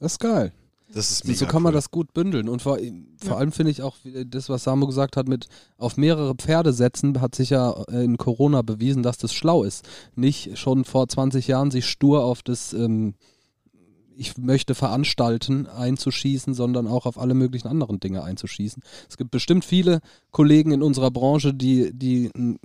Das ist geil. Das ist mega so kann man cool. das gut bündeln. Und vor, vor Ja. allem finde ich auch wie- das, was Samu gesagt hat, mit auf mehrere Pferde setzen, hat sich ja in Corona bewiesen, dass das schlau ist. Nicht schon vor 20 Jahren sich stur auf das ähm, ich möchte veranstalten einzuschießen, sondern auch auf alle möglichen anderen Dinge einzuschießen. Es gibt bestimmt viele Kollegen in unserer Branche, die, die einen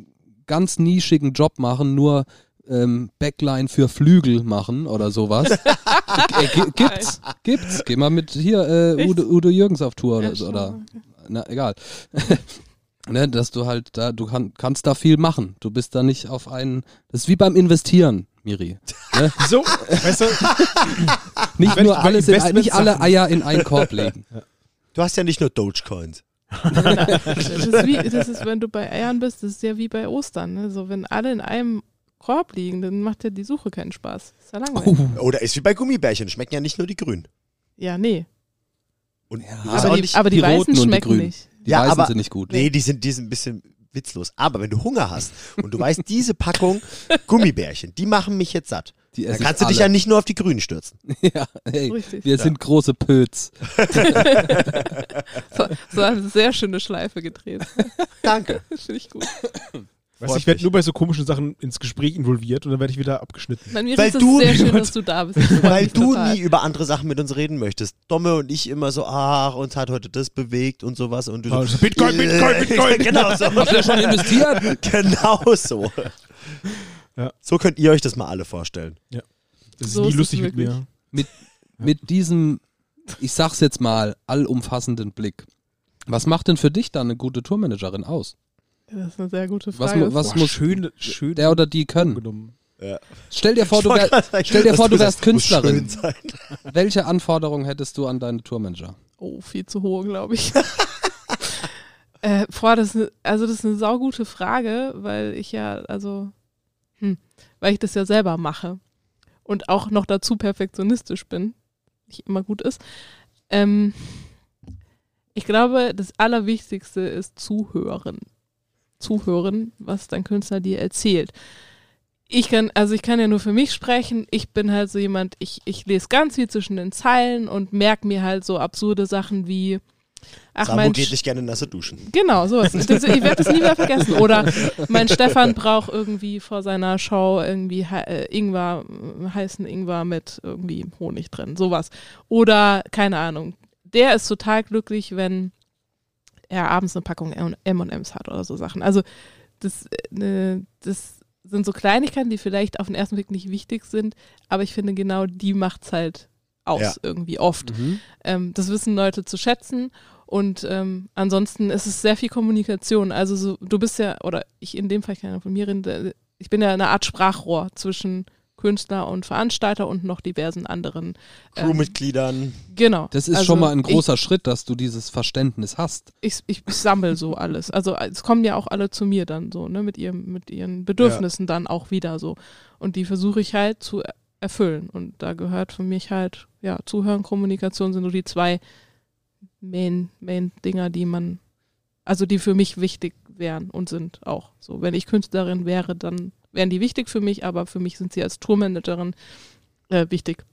ganz nischigen Job machen, nur ähm, Backline für Flügel machen oder sowas. [laughs] äh, gi- gibt's, gibt's. Geh mal mit hier äh? Udo, Udo Jürgens auf Tour oder, so, oder na egal. [laughs] ne, dass du halt da, du kann, kannst da viel machen. Du bist da nicht auf einen. Das ist wie beim Investieren, Miri. [laughs] Ne? So, weißt du, [laughs] Nicht Wenn- nur alles, in, nicht alle Eier in einen Korb [laughs] legen. Du hast ja nicht nur Dogecoins. Das ist, wie, das ist, wenn du bei Eiern bist, das ist ja wie bei Ostern. Ne? So, wenn alle in einem Korb liegen, dann macht ja die Suche keinen Spaß. Ist ja langweilig. Oder ist wie bei Gummibärchen, schmecken ja nicht nur die grünen. Ja, nee. Und Ja, Aber die, aber die, die Weißen die schmecken Grünen. nicht. Die Ja, Weißen aber- sind nicht gut. nee, die sind, die sind ein bisschen witzlos. Aber wenn du Hunger hast und du weißt, diese Packung [laughs] Gummibärchen, die machen mich jetzt satt, Die dann kannst du dich ja nicht nur auf die grünen stürzen. [laughs] ja, hey, Richtig. wir sind große Pöts. [laughs] So, so eine sehr schöne Schleife gedreht. Danke. Finde ich gut. Weißt, ich werde nur bei so komischen Sachen ins Gespräch involviert und dann werde ich wieder abgeschnitten. Bei mir Weil ist es du sehr schön, dass du [laughs] da bist. Weil du total. nie über andere Sachen mit uns reden möchtest. Domme und ich immer so, ach, uns hat heute das bewegt und sowas. Und du so, Also [laughs] Bitcoin, Bitcoin, Bitcoin. [laughs] genau so. Habt ihr schon investiert? genau so. Ja. So könnt ihr euch das mal alle vorstellen. Das ist So nie ist lustig mit mir. Mit, mit diesem, ich sag's jetzt mal, allumfassenden Blick. Was macht denn für dich dann eine gute Tourmanagerin aus? Das ist eine sehr gute Was Frage. mu- was- Boah, muss schön, schön der oder die können? genommen. Stell dir vor, du, wär, sagen, stell dir vor, du wärst Künstlerin. Welche Anforderungen hättest du an deine Tourmanager? Oh, viel zu hohe, glaube ich. [laughs] äh, boah, das ist eine, also das ist eine saugute Frage, weil ich ja, also, hm, weil ich das ja selber mache und auch noch dazu perfektionistisch bin, nicht immer gut ist. Ähm, ich glaube, das Allerwichtigste ist Zuhören. Zuhören, was dein Künstler dir erzählt. Ich kann, also ich kann ja nur für mich sprechen. Ich bin halt so jemand, ich, ich lese ganz viel zwischen den Zeilen und merke mir halt so absurde Sachen wie, ach Samu mein geht nicht gerne nasse duschen. Genau, sowas. Ich werde das nie mehr vergessen. Oder [laughs] mein Stefan braucht irgendwie vor seiner Show irgendwie äh, Ingwer, äh, heißen Ingwer mit irgendwie Honig drin. Sowas. Oder, keine Ahnung. Der ist total glücklich, wenn er abends eine Packung M&M's hat oder so Sachen. Also, das, äh, das sind so Kleinigkeiten, die vielleicht auf den ersten Blick nicht wichtig sind, aber ich finde genau die macht's halt aus, Ja. irgendwie oft. Mhm. Ähm, das wissen Leute zu schätzen. Und ähm, ansonsten ist es sehr viel Kommunikation. Also so, du bist ja, oder ich in dem Fall kann ja von mir reden, ich bin ja eine Art Sprachrohr zwischen Künstler und Veranstalter und noch diversen anderen. ähm, Crewmitgliedern. Genau. Das ist Also schon mal ein großer Schritt, dass du dieses Verständnis hast. Ich, ich, ich sammle so alles. Also es kommen ja auch alle zu mir dann so, ne, mit ihrem, mit ihren Bedürfnissen dann auch wieder so. Und die versuche ich halt zu er- erfüllen. Und da gehört für mich halt, ja, Zuhören, Kommunikation sind so die zwei Main, Main-Dinger, die man, also die für mich wichtig wären und sind auch. So, wenn ich Künstlerin wäre, dann wären die wichtig für mich, aber für mich sind sie als Tourmanagerin äh, wichtig.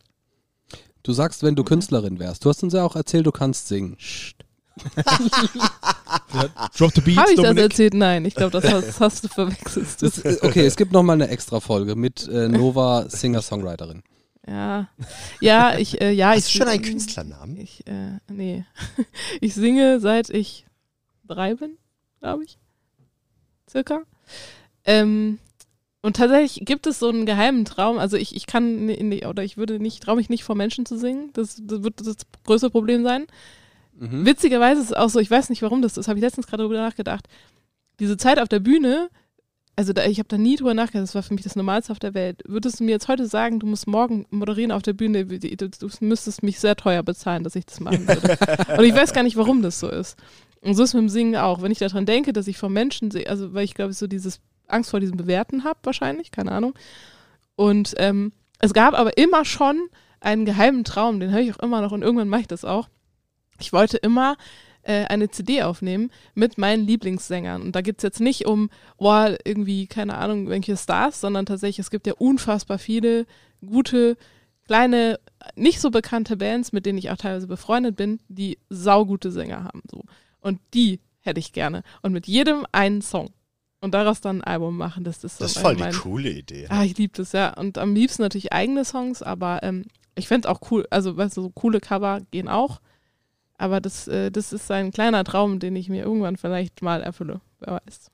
Du sagst, wenn du Künstlerin wärst. Du hast uns ja auch erzählt, du kannst singen. Drop the beat, Habe ich das Dominik. erzählt? Nein, ich glaube, das hast, hast du verwechselt. Das, äh, okay, es gibt noch mal eine extra Folge mit äh, Nova Singer-Songwriterin. Ja, ja, ich, äh, ja, Hast ich du schon einen Künstlernamen? Ich, äh, nee. [laughs] ich singe seit ich drei bin, glaube ich. Circa. Ähm, und tatsächlich gibt es so einen geheimen Traum. Also ich, ich kann ni- ni- oder ich würde nicht, traue mich nicht vor Menschen zu singen. Das, das wird das größte Problem sein. Mhm. Witzigerweise ist es auch so, ich weiß nicht warum das ist, habe ich letztens gerade darüber nachgedacht. Diese Zeit auf der Bühne, also da, ich habe da nie drüber nachgedacht, das war für mich das Normalste auf der Welt. Würdest du mir jetzt heute sagen, du musst morgen moderieren auf der Bühne, du, du müsstest mich sehr teuer bezahlen, dass ich das machen würde. [laughs] Und ich weiß gar nicht, warum das so ist. Und so ist mit dem Singen auch. Wenn ich daran denke, dass ich vor Menschen sehe, also weil ich glaube, so dieses Angst vor diesem Bewerten habe, wahrscheinlich, keine Ahnung. Und ähm, es gab aber immer schon einen geheimen Traum, den habe ich auch immer noch und irgendwann mache ich das auch. Ich wollte immer äh, eine CD aufnehmen mit meinen Lieblingssängern. Und da geht es jetzt nicht um, boah, irgendwie, keine Ahnung, welche Stars, sondern tatsächlich, es gibt ja unfassbar viele gute, kleine, nicht so bekannte Bands, mit denen ich auch teilweise befreundet bin, die saugute Sänger haben. So. Und die hätte ich gerne. Und mit jedem einen Song. Und daraus dann ein Album machen, das ist so Das ist mein- voll die mein, coole Idee. Ah, ich liebe das, ja. Und am liebsten natürlich eigene Songs, aber ähm, ich fände es auch cool, also weißt du, so coole Cover gehen auch. Aber das, äh, das ist ein kleiner Traum, den ich mir irgendwann vielleicht mal erfülle. Wer weiß.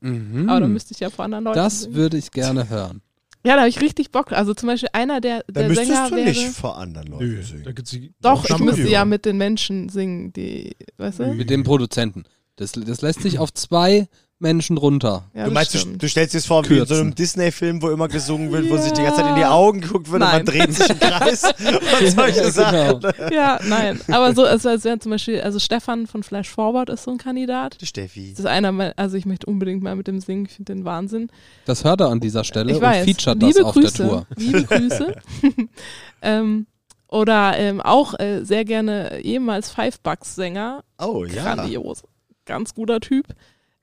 Mhm. Aber dann müsste ich ja vor anderen Leuten. Das singen. würde ich gerne hören. Ja, da habe ich richtig Bock. Also zum Beispiel einer der, Da der müsstest Sänger du wäre. nicht vor anderen Leuten Nö, da singen. Doch, ich Studio. müsste ja mit den Menschen singen, die, weißt du? Mit dem Produzenten. Das, das lässt sich [clears throat] auf zwei Menschen runter. Ja, du meinst, du, du stellst dir das vor wie in so einem Disney-Film, wo immer gesungen wird, wo sich die Ja. ganze Zeit in die Augen geguckt wird Nein. und man dreht sich im Kreis [laughs] und solche Ja, Sachen. genau. Ja, nein. Aber so, also als wären zum Beispiel, also Stefan von Flash Forward ist so ein Kandidat. Die Steffi. Das ist einer, also ich möchte unbedingt mal mit dem singen, ich finde den Wahnsinn. Das hört er an dieser Stelle Ich und weiß. featuret Liebe das auf Grüße. der Tour. Liebe [laughs] Grüße. [laughs] ähm, oder ähm, auch äh, sehr gerne ehemals Five Bucks Sänger. Oh ja. Grandios. Ganz guter Typ.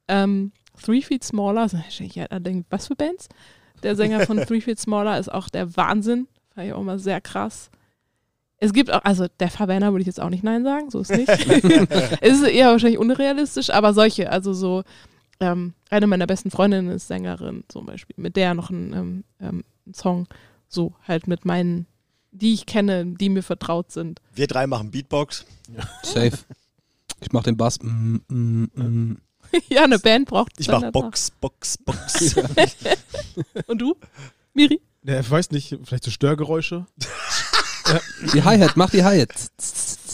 Ähm, Three Feet Smaller, also ich halt denke, was für Bands? Der Sänger von [laughs] Three Feet Smaller ist auch der Wahnsinn. Fand ich auch mal sehr krass. Es gibt auch, also der Fabiana würde ich jetzt auch nicht Nein sagen, so ist nicht. [laughs] es ist eher wahrscheinlich unrealistisch, aber solche, also so, ähm, eine meiner besten Freundinnen ist Sängerin zum Beispiel, mit der noch ein, ähm, ähm, Song, so halt mit meinen, die ich kenne, die mir vertraut sind. Wir drei machen Beatbox. Safe. Ich mach den Bass. Mm, mm, mm. [laughs] ja, eine Band braucht Ich mach Box, Box, Box. [laughs] Und du? Miri? Ja, ich weiß nicht, vielleicht so Störgeräusche. [laughs] Die Hi-Hat, mach die Hi-Hat.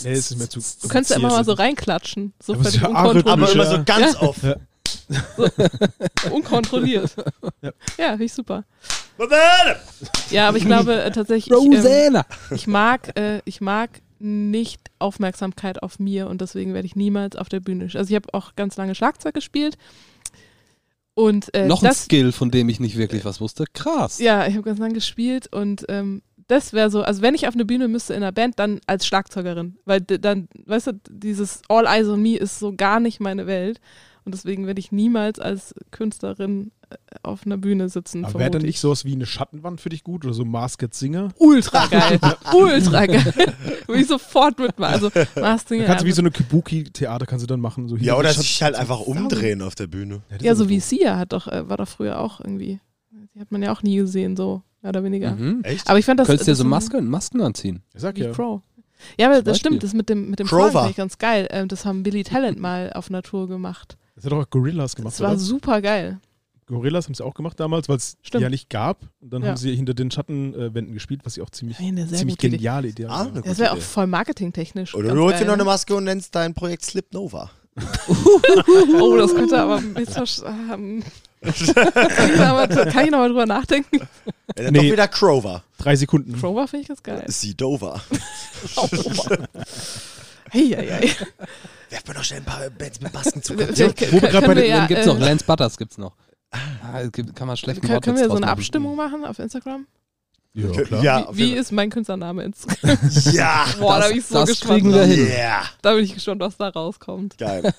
Nee, ist nicht mehr zu. Du kannst ja immer mal so reinklatschen. So Aber unkontrolliert. Aber immer so ganz Ja. oft. Ja. unkontrolliert. Ja. Ja, finde ich super. Ja, aber ich glaube äh, tatsächlich, ich, ähm, Rosanna. ich mag, äh, ich mag nicht Aufmerksamkeit auf mir und deswegen werde ich niemals auf der Bühne. Also ich habe auch ganz lange Schlagzeug gespielt und äh, Noch ein das, Skill, von dem ich nicht wirklich was wusste. Krass. ja, ich habe ganz lange gespielt und ähm, das wäre so, also wenn ich auf eine Bühne müsste in einer Band, dann als Schlagzeugerin, weil dann, weißt du, dieses All Eyes on Me ist so gar nicht meine Welt und deswegen werde ich niemals als Künstlerin äh, auf einer Bühne sitzen. Aber wäre dann vermute nicht ich. sowas wie eine Schattenwand für dich gut oder so Masked Singer? ultra geil, ultra geil, [laughs] [laughs] würde ich sofort mitmachen. Also Masked Singer, Da kannst du wie ja, so eine Kabuki-Theater kannst du dann machen. So hier Ja, oder sich halt einfach umdrehen auf der Bühne. ja, ist so aber wie doof. Sia hat doch, äh, war doch früher auch irgendwie. Die hat man ja auch nie gesehen, so mehr oder weniger. Mhm. Echt? Aber ich fand das. Könntest dir das so so- Masken, Masken anziehen. Ich sag Wie ja. Crow. Ja, aber das stimmt, das mit dem, mit dem war. fand ich ganz geil. Ähm, das haben Billy Talent mal auf Tour gemacht. Das hat doch auch Gorillas gemacht, Das war oder? super geil. Gorillas haben sie auch gemacht damals, weil es ja nicht gab. Und dann Ja. haben sie hinter den Schattenwänden gespielt, was sie auch ziemlich, Eine sehr ziemlich gute Idee. geniale Idee Ah, war. eine Das wäre auch voll marketingtechnisch. Oder du holst dir noch eine ne? Maske und nennst dein Projekt Slip Nova. [laughs] Oh, das könnte aber missversch- ähm, kann ich nochmal drüber nachdenken? Ja, dann Nee. doch wieder Crover. Drei Sekunden. Crower finde ich ganz geil. Sie Dover. [laughs] Hey, hey, hey. Werf mir noch schnell ein paar Bands mit Masken zu. [laughs] Wo wir grad bei den- ja, Dann gibt's äh, noch Lance Butters gibt's noch. Ah, gibt- kann man schlecht Können, können wir so eine Abstimmung machen auf Instagram? Ja, klar. Ja, wie, wie ist mein Künstlername ins Fall. [laughs] ja. Boah, da bin ich so das gespannt. kriegen wir hin. Yeah. Da bin ich gespannt, was da rauskommt. Geil.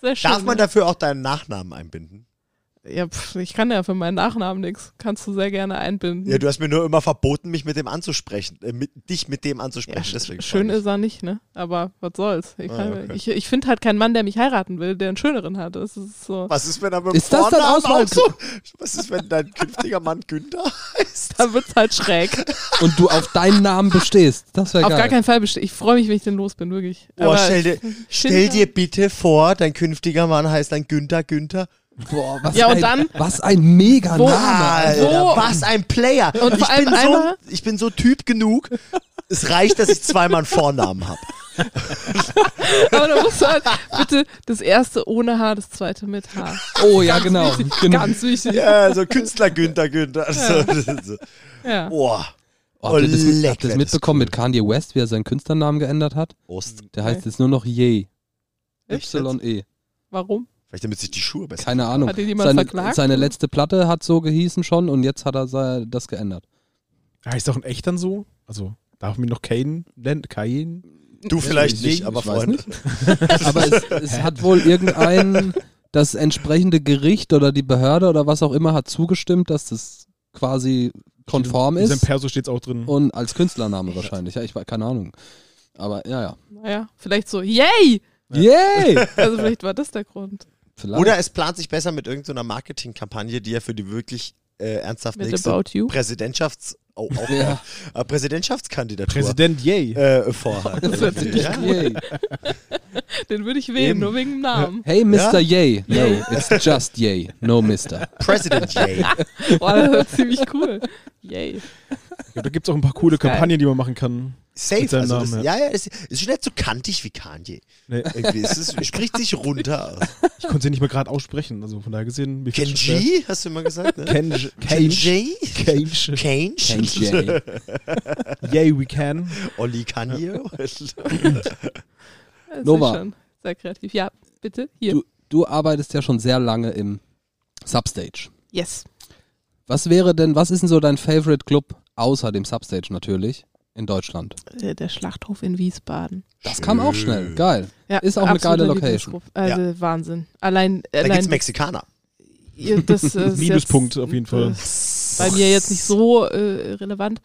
Sehr schön. Darf man dafür auch deinen Nachnamen einbinden? Ja, pf, ich kann ja für meinen Nachnamen nichts. Kannst du sehr gerne einbinden. Ja, du hast mir nur immer verboten, mich mit dem anzusprechen, äh, mit, dich mit dem anzusprechen. Ja, Deswegen schön ist er nicht, ne? Aber was soll's. Ich, Ah, okay. ich, ich finde halt keinen Mann, der mich heiraten will, der einen schöneren hat. Das ist so. Was ist, wenn er mit Ist das dein Vornamen Auswahl- auch so? Was ist, wenn dein künftiger Mann Günther [laughs] heißt? Da wird's halt schräg. Und du auf deinen Namen bestehst. Das wäre Auf geil. gar keinen Fall bestehe. Ich freue mich, wenn ich den los bin, wirklich. Boah, Aber stell dir, stell dir bitte vor, dein künftiger Mann heißt dann Günther Günther. Boah, was Ja, und ein, dann- was ein mega Wo- Name. Alter, Wo- was ein Player. Und ich, vor allem bin so, ich bin so Typ genug. Es reicht, dass ich zweimal einen Vornamen habe. [laughs] Aber da musst du halt bitte das erste ohne Haar, das zweite mit Haar. Oh ja, genau. genau. Ganz wichtig. Ja, so Künstler Günther Günther. So, so. Ja. Boah. Oh, habt ihr das, leck, habt das das mitbekommen cool. mit Kanye West, wie er seinen Künstlernamen geändert hat? Ost. Der heißt jetzt nur noch Ye. Y-E. Warum? Vielleicht damit sich die Schuhe besser. Keine Ahnung. Hat ihn jemand Seine, verklagt? seine letzte Platte hat so gehießen schon und jetzt hat er das geändert. Heißt doch in echt dann so? Also, darf man ihn noch Kane nennen? Kane? Du vielleicht Ich- nicht, ich aber weiß Freunde. nicht. [laughs] Aber es, es hat wohl irgendein, das entsprechende Gericht oder die Behörde oder was auch immer hat zugestimmt, dass das quasi konform In ist Perso steht es auch drin. und als Künstlername wahrscheinlich. Ja, ich weiß keine Ahnung. Aber ja, ja. Naja, vielleicht so, yay! Yay! Also vielleicht war das der Grund. Vielleicht. Oder es plant sich besser mit irgendeiner Marketingkampagne, die er für die wirklich äh, ernsthaft Mit nächste. Präsidentschafts oh, auch [laughs] Ja. äh, Präsidentschaftskandidatur Präsident Yay. äh, vorhat. Das hört sich ja. Yay. [laughs] Den würde ich wählen, Eben. nur wegen dem Namen. Hey, Mr. Yay. No, Yay. it's just Yay. No, Mr. [laughs] President Jay. Boah, das ist ziemlich cool. Yay. Ja, da gibt es auch ein paar coole. Kampagnen, die man machen kann. Safe. Also das, Namen, ja, ja, es ist schon nicht so kantig wie Kanye. Nee, Irgendwie, es ist, spricht sich runter aus. ich konnte sie nicht mal gerade aussprechen. Also von daher gesehen. Kenji, hast du immer gesagt, ne? Kenji. Kenji? Kenji. Kenji? Yay. We can. Olli Kanye? [laughs] Das ist Nova. schon sehr kreativ. Ja, bitte. Hier. Du, du arbeitest ja schon sehr lange im Substage. Yes. Was wäre denn, was ist denn so dein Favorite Club, außer dem Substage natürlich, in Deutschland? Der, der Schlachthof in Wiesbaden. Das kam auch schnell. Geil. Ja, Ist auch eine geile Location. Also Wahnsinn. Allein, Da gibt's allein Mexikaner. ihr- [laughs] das ist Minuspunkt jetzt, auf jeden Fall. äh, Bei mir jetzt nicht so äh, relevant,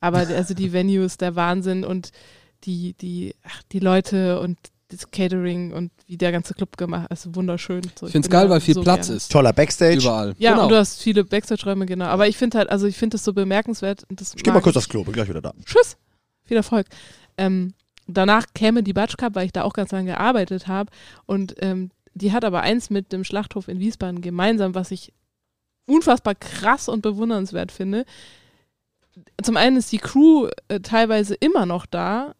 aber also die Venues, der Wahnsinn und die, die, ach, die Leute und das Catering und wie der ganze Club gemacht ist, also wunderschön. So, Ich finde es geil, weil viel so Platz gerne. ist. Toller Backstage. Überall. Ja, genau. und du hast viele Backstage-Räume, genau. Aber ich finde halt, also ich finde das so bemerkenswert. Und das Ich geh mal kurz aufs Klo, bin gleich wieder da. Tschüss. Viel Erfolg. Ähm, danach käme die Batsch Cup, weil ich da auch ganz lange gearbeitet habe. Und ähm, die hat aber eins mit dem Schlachthof in Wiesbaden gemeinsam, was ich unfassbar krass und bewundernswert finde. Zum einen ist die Crew äh, teilweise immer noch da,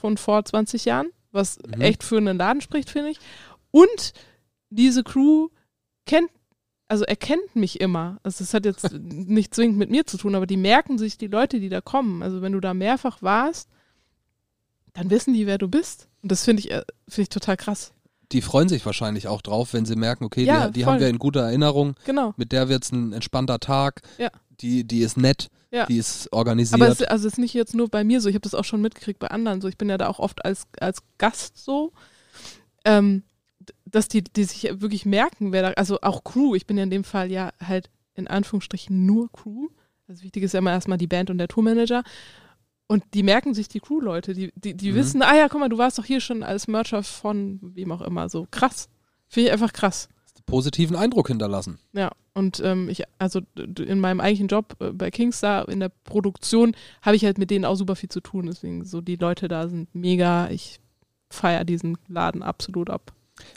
von vor 20 Jahren, was Mhm. echt für einen Laden spricht, finde ich. Und diese Crew kennt, also erkennt mich immer. Also es hat jetzt [laughs] nicht zwingend mit mir zu tun, aber die merken sich die Leute, die da kommen. Also wenn du da mehrfach warst, dann wissen die, wer du bist. Und das finde ich, äh, finde ich total krass. Die freuen sich wahrscheinlich auch drauf, wenn sie merken, okay, Ja, die, die haben wir in guter Erinnerung, Genau. mit der wird es ein entspannter Tag, Ja. die, die ist nett, Ja. die ist organisiert. Aber es, also es ist nicht jetzt nur bei mir so, ich habe das auch schon mitgekriegt bei anderen so. Ich bin ja da auch oft als, als Gast so, ähm, dass die, die sich wirklich merken, wer da, also auch Crew, ich bin ja in dem Fall ja halt in Anführungsstrichen nur Crew. Also wichtig ist ja immer erstmal die Band und der Tourmanager. Und die merken sich die Crew-Leute, die, die, die Mhm. wissen, ah ja, guck mal, du warst doch hier schon als Mercher von wem auch immer. So krass. Finde ich einfach krass. Positiven Eindruck hinterlassen. Ja, und ähm, ich, also in meinem eigentlichen Job äh, bei Kingstar in der Produktion habe ich halt mit denen auch super viel zu tun. Deswegen so die Leute da sind mega. Ich feiere diesen Laden absolut ab.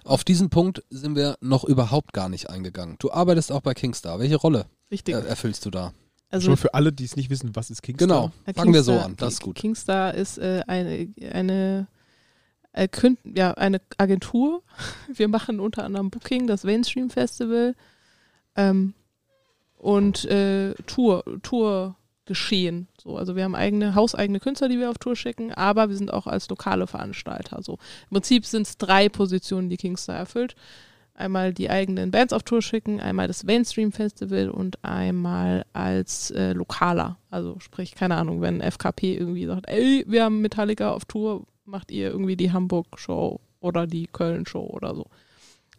Auf diesen Punkt sind wir noch überhaupt gar nicht eingegangen. Du arbeitest auch bei Kingstar. Welche Rolle Richtig. äh, erfüllst du da? also Schon für alle, die es nicht wissen, was ist Kingstar? Genau, fangen wir so Kingstar- an. Das ist gut. Kingstar ist äh, eine, eine, äh, ja, eine Agentur. [laughs] Wir machen unter anderem Booking, das Mainstream Festival ähm, und äh, Tour, Tourgeschehen. So, also wir haben eigene, hauseigene Künstler, die wir auf Tour schicken, aber wir sind auch als lokale Veranstalter. So. Im Prinzip sind es drei Positionen, die Kingstar erfüllt. Einmal die eigenen Bands auf Tour schicken, einmal das Mainstream Festival und einmal als äh, Lokaler. Also sprich, keine Ahnung, wenn FKP irgendwie sagt, ey, wir haben Metallica auf Tour, macht ihr irgendwie die Hamburg-Show oder die Köln-Show oder so.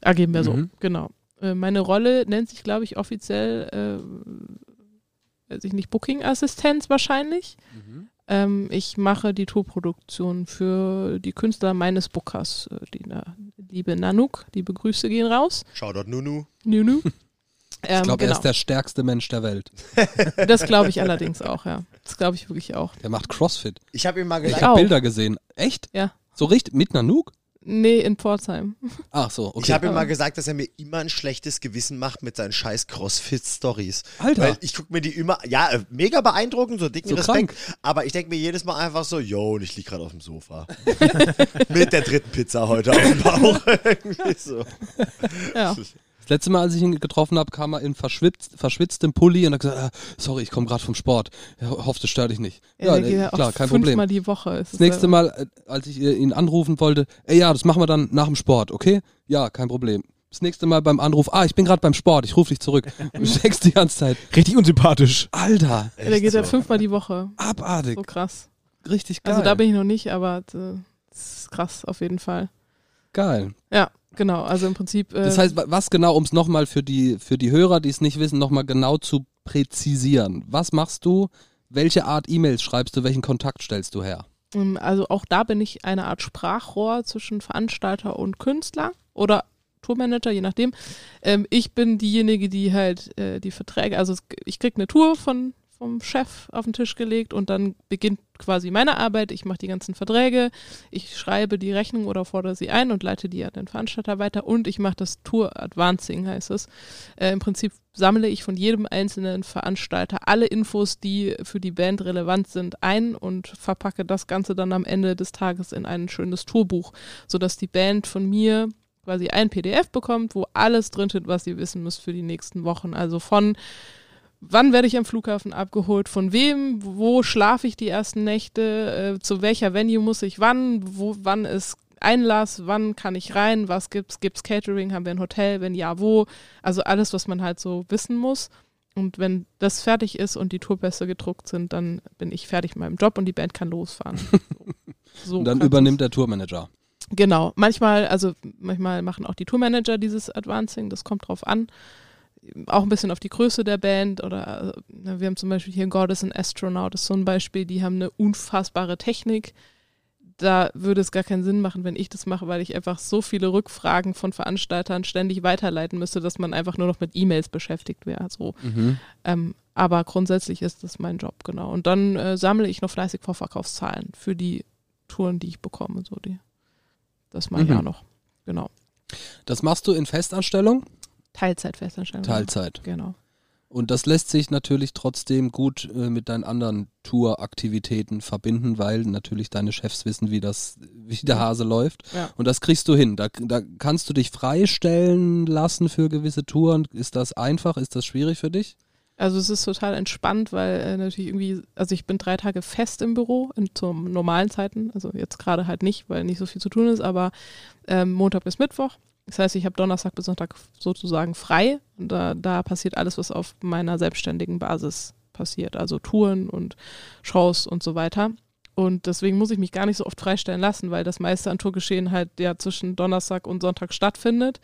Ergeben wir so, Mhm. genau. Äh, meine Rolle nennt sich, glaube ich, offiziell, äh, weiß ich nicht, Booking-Assistenz wahrscheinlich. Ähm, ich mache die Tourproduktion für die Künstler meines Bookers, äh, die na, liebe Nanook, liebe Grüße gehen raus. Shoutout Nunu. Nunu. [laughs] Ich Ähm, glaube, er genau. ist der stärkste Mensch der Welt. [laughs] das glaube ich allerdings auch, ja. Das glaube ich wirklich auch. Der macht Crossfit. Ich habe ihm mal Ich gesagt, auch. habe Bilder gesehen. Echt? Ja. So richtig? Mit Nanook? Nee, in Pforzheim. [laughs] Ach so, okay. ich habe ihm mal gesagt, dass er mir immer ein schlechtes Gewissen macht mit seinen scheiß Crossfit-Stories. Alter. Weil ich gucke mir die immer, ja, äh, mega beeindruckend, so dicken So Respekt. Aber ich denke mir jedes Mal einfach so, yo, und ich lieg gerade auf dem Sofa. [laughs] mit der dritten Pizza heute auf dem Bauch. Irgendwie so. Ja. Das letzte Mal, als ich ihn getroffen habe, kam er in verschwitzt, verschwitztem Pulli und hat gesagt, ah, sorry, ich komme gerade vom Sport. Ja, hoffe, das stört dich nicht. Ja, Ja, der geht äh, ja auch klar, kein Problem. fünfmal die Woche. Ist Das nächste Mal, äh, als ich äh, ihn anrufen wollte, ey ja, das machen wir dann nach dem Sport, okay? Ja, kein Problem. Das nächste Mal beim Anruf, ah, ich bin gerade beim Sport, ich rufe dich zurück. [laughs] Du steckst die ganze Zeit. Richtig unsympathisch. Alter, Ja, der geht ja so. fünfmal die Woche. abartig. So krass. Richtig geil. Also da bin ich noch nicht, aber das ist krass auf jeden Fall. geil. Ja, genau. Also im Prinzip. Äh, Das heißt, wa- was genau, um es nochmal für die, für die Hörer, die es nicht wissen, nochmal genau zu präzisieren. Was machst du? Welche Art E-Mails schreibst du? Welchen Kontakt stellst du her? Ähm, Also auch da bin ich eine Art Sprachrohr zwischen Veranstalter und Künstler oder Tourmanager, je nachdem. Ähm, ich bin diejenige, die halt äh, die Verträge, also ich kriege eine Tour von, vom Chef auf den Tisch gelegt und dann beginnt quasi meine Arbeit. Ich mache die ganzen Verträge, ich schreibe die Rechnung oder fordere sie ein und leite die an den Veranstalter weiter und ich mache das Tour Advancing, heißt es. Äh, Im Prinzip sammle ich von jedem einzelnen Veranstalter alle Infos, die für die Band relevant sind, ein und verpacke das Ganze dann am Ende des Tages in ein schönes Tourbuch, sodass die Band von mir quasi ein PDF bekommt, wo alles drin steht, was ihr wissen müsst für die nächsten Wochen. Also von wann werde ich am Flughafen abgeholt, von wem, wo schlafe ich die ersten Nächte, äh, zu welcher Venue muss ich wann, wo, wann ist Einlass, wann kann ich rein, was gibt's, gibt's Catering, haben wir ein Hotel, wenn ja, wo, also alles, was man halt so wissen muss. Und wenn das fertig ist und die Tourpässe gedruckt sind, dann bin ich fertig mit meinem Job und die Band kann losfahren. [laughs] So, Und dann übernimmt der Tourmanager. Genau. Manchmal, also manchmal machen auch die Tourmanager dieses Advancing, das kommt drauf an. Auch ein bisschen auf die Größe der Band oder äh, wir haben zum Beispiel hier Goddess and Astronaut, ist so ein Beispiel, die haben eine unfassbare Technik. Da würde es gar keinen Sinn machen, wenn ich das mache, weil ich einfach so viele Rückfragen von Veranstaltern ständig weiterleiten müsste, dass man einfach nur noch mit E-Mails beschäftigt wäre. So. Mhm. Ähm, aber grundsätzlich ist das mein Job, genau. Und dann äh, sammle ich noch fleißig Vorverkaufszahlen für die Touren, die ich bekomme. So die. Das mache ich Mhm. auch noch. Genau. Das machst du in Festanstellung? Teilzeitfestanstellung. Teilzeit. Genau. Und das lässt sich natürlich trotzdem gut äh, mit deinen anderen Touraktivitäten verbinden, weil natürlich deine Chefs wissen, wie das, wie der Hase läuft. Ja. Und das kriegst du hin. Da, da kannst du dich freistellen lassen für gewisse Touren. Ist das einfach? Ist das schwierig für dich? Also es ist total entspannt, weil äh, natürlich irgendwie, also ich bin drei Tage fest im Büro in, zu normalen Zeiten, also jetzt gerade halt nicht, weil nicht so viel zu tun ist, aber ähm, Montag bis Mittwoch. Das heißt, ich habe Donnerstag bis Sonntag sozusagen frei und da, da passiert alles, was auf meiner selbstständigen Basis passiert, also Touren und Shows und so weiter. Und deswegen muss ich mich gar nicht so oft freistellen lassen, weil das meiste an Tourgeschehen halt ja zwischen Donnerstag und Sonntag stattfindet.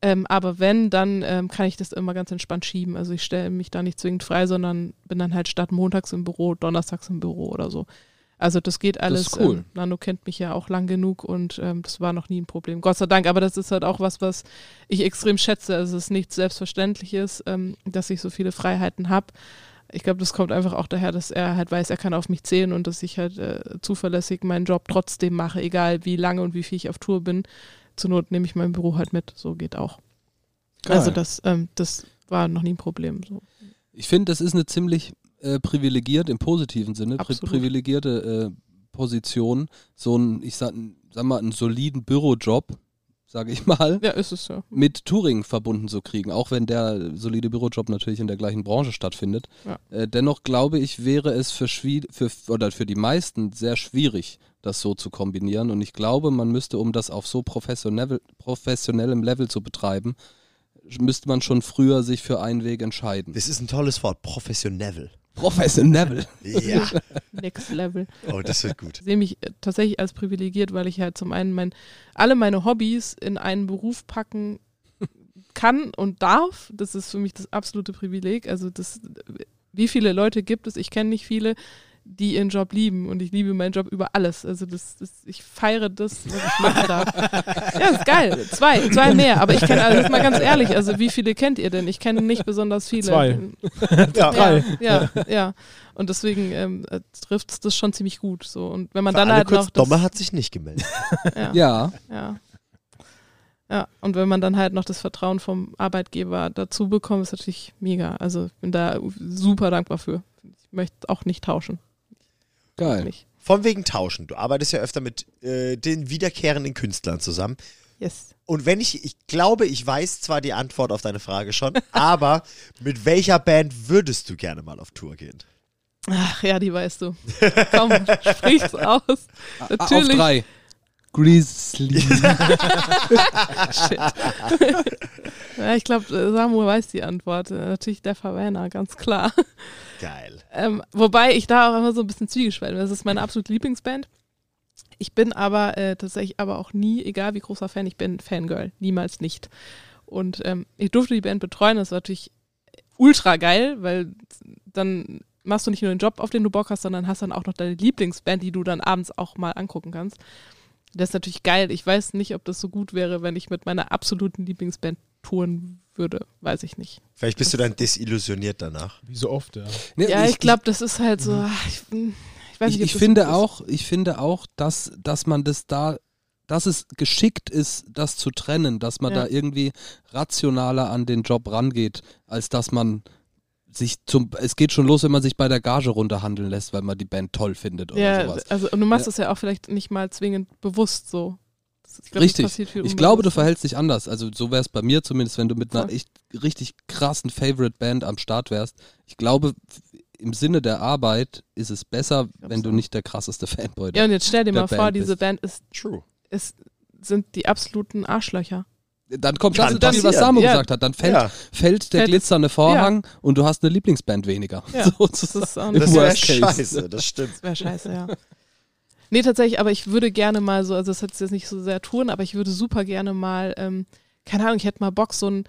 Ähm, aber wenn, dann ähm, kann ich das immer ganz entspannt schieben. Also ich stelle mich da nicht zwingend frei, sondern bin dann halt statt montags im Büro, donnerstags im Büro oder so. Also das geht alles. ist cool. Ähm, Nano kennt mich ja auch lang genug und ähm, das war noch nie ein Problem. Gott sei Dank. Aber das ist halt auch was, was ich extrem schätze. Also es ist nichts Selbstverständliches, ähm, dass ich so viele Freiheiten habe. Ich glaube, das kommt einfach auch daher, dass er halt weiß, er kann auf mich zählen und dass ich halt äh, zuverlässig meinen Job trotzdem mache, egal wie lange und wie viel ich auf Tour bin. zur Not nehme ich mein Büro halt mit. So geht auch. Geil. Also das, ähm, das war noch nie ein Problem. So. Ich finde, das ist eine ziemlich äh, privilegiert, im positiven Sinne, pri privilegierte äh, Position, so ein, ich sag, sag mal, einen soliden Bürojob, sage ich [laughs] mal, Ja, ist es ja. mit Touring verbunden zu kriegen, auch wenn der solide Bürojob natürlich in der gleichen Branche stattfindet. Ja. Äh, dennoch glaube ich, wäre es für, für, oder für die meisten sehr schwierig, das so zu kombinieren. Und ich glaube, man müsste, um das auf so professionell, professionellem Level zu betreiben, müsste man schon früher sich für einen Weg entscheiden. Das ist ein tolles Wort, professionell. Professionell. Ja. [laughs] Next Level. Oh, das wird gut. Ich sehe mich tatsächlich als privilegiert, weil ich halt zum einen mein, alle meine Hobbys in einen Beruf packen kann und darf. Das ist für mich das absolute Privileg. Also das, wie viele Leute gibt es? Ich kenne nicht viele, die ihren Job lieben und ich liebe meinen Job über alles. Also das, das ich feiere das, was ich machen darf. [laughs] Ja, ist geil. Zwei, zwei mehr. Aber ich kenne, also jetzt mal ganz ehrlich, also wie viele kennt ihr denn? Ich kenne nicht besonders viele. Zwei. [laughs] Ja. [laughs] Drei. Ja, ja, ja. Und deswegen ähm, trifft es das schon ziemlich gut. So. Und wenn man Für dann alle halt kurz, noch. Das, Domme hat sich nicht gemeldet. ja, Ja, ja. Ja, und wenn man dann halt noch das Vertrauen vom Arbeitgeber dazu bekommt, ist natürlich mega. Also ich bin da super dankbar für. Ich möchte auch nicht tauschen. Geil. Nicht. Von wegen Tauschen. Du arbeitest ja öfter mit äh, den wiederkehrenden Künstlern zusammen. Yes. Und wenn ich, ich glaube, ich weiß zwar die Antwort auf deine Frage schon, [laughs] aber mit welcher Band würdest du gerne mal auf Tour gehen? Ach ja, die weißt du. Komm, [laughs] sprich's aus. Ah, Auf Natürlich. drei. Grizzly. [laughs] Shit. [laughs] ja, ich glaube, Samuel weiß die Antwort. Äh, Natürlich der Verwähner, ganz klar. Geil. Ähm, wobei ich da auch immer so ein bisschen zwiegespalten bin. Das ist meine absolute Lieblingsband. Ich bin aber äh, tatsächlich aber auch nie, egal wie großer Fan ich bin, Fangirl. Niemals nicht. Und ähm, ich durfte die Band betreuen. Das war natürlich ultra geil, weil dann machst du nicht nur den Job, auf den du Bock hast, sondern hast dann auch noch deine Lieblingsband, die du dann abends auch mal angucken kannst. Das ist natürlich geil. Ich weiß nicht, ob das so gut wäre, wenn ich mit meiner absoluten Lieblingsband touren würde. Weiß ich nicht. Vielleicht bist du dann desillusioniert danach. Wie so oft, ja. Ja, ich glaube, das ist halt so. ach, Ich, ich weiß ich, nicht, ich das finde auch, ich finde auch, dass, dass man das da, dass es geschickt ist, das zu trennen, dass man Ja. da irgendwie rationaler an den Job rangeht, als dass man sich zum, es geht schon los, wenn man sich bei der Gage runterhandeln lässt, weil man die Band toll findet oder Ja, sowas. also und du machst Ja. das ja auch vielleicht nicht mal zwingend bewusst so. Ich glaub, Richtig. Ich glaube, du verhältst dich anders. Also so wäre es bei mir zumindest, wenn du mit einer echt richtig krassen Favorite Band am Start wärst. Ich glaube, im Sinne der Arbeit ist es besser, wenn so. du nicht der krasseste Fanboy Ja, und jetzt stell dir mal vor, Band diese bist. Band ist, True. ist, sind die absoluten Arschlöcher. Dann kommt Kann das, was. Samu Ja. gesagt hat. Dann fällt, Ja, fällt der Fällt- glitzernde Vorhang und du hast eine Lieblingsband weniger. Ja, [laughs] Sozusagen. Das ist auch das wäre scheiße, das stimmt. Das wäre scheiße, ja. Nee, tatsächlich, aber ich würde gerne mal so, also das hat jetzt nicht so sehr tun, aber ich würde super gerne mal, ähm, keine Ahnung, ich hätte mal Bock, so ein,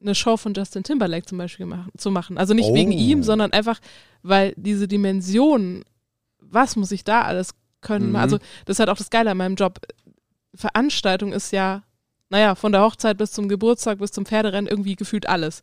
eine Show von Justin Timberlake zum Beispiel machen, zu machen. Also nicht Oh. wegen ihm, sondern einfach, weil diese Dimension, was muss ich da alles können? Mhm. Also das ist halt auch das Geile an meinem Job. Veranstaltung ist ja, naja, von der Hochzeit bis zum Geburtstag, bis zum Pferderennen irgendwie gefühlt alles.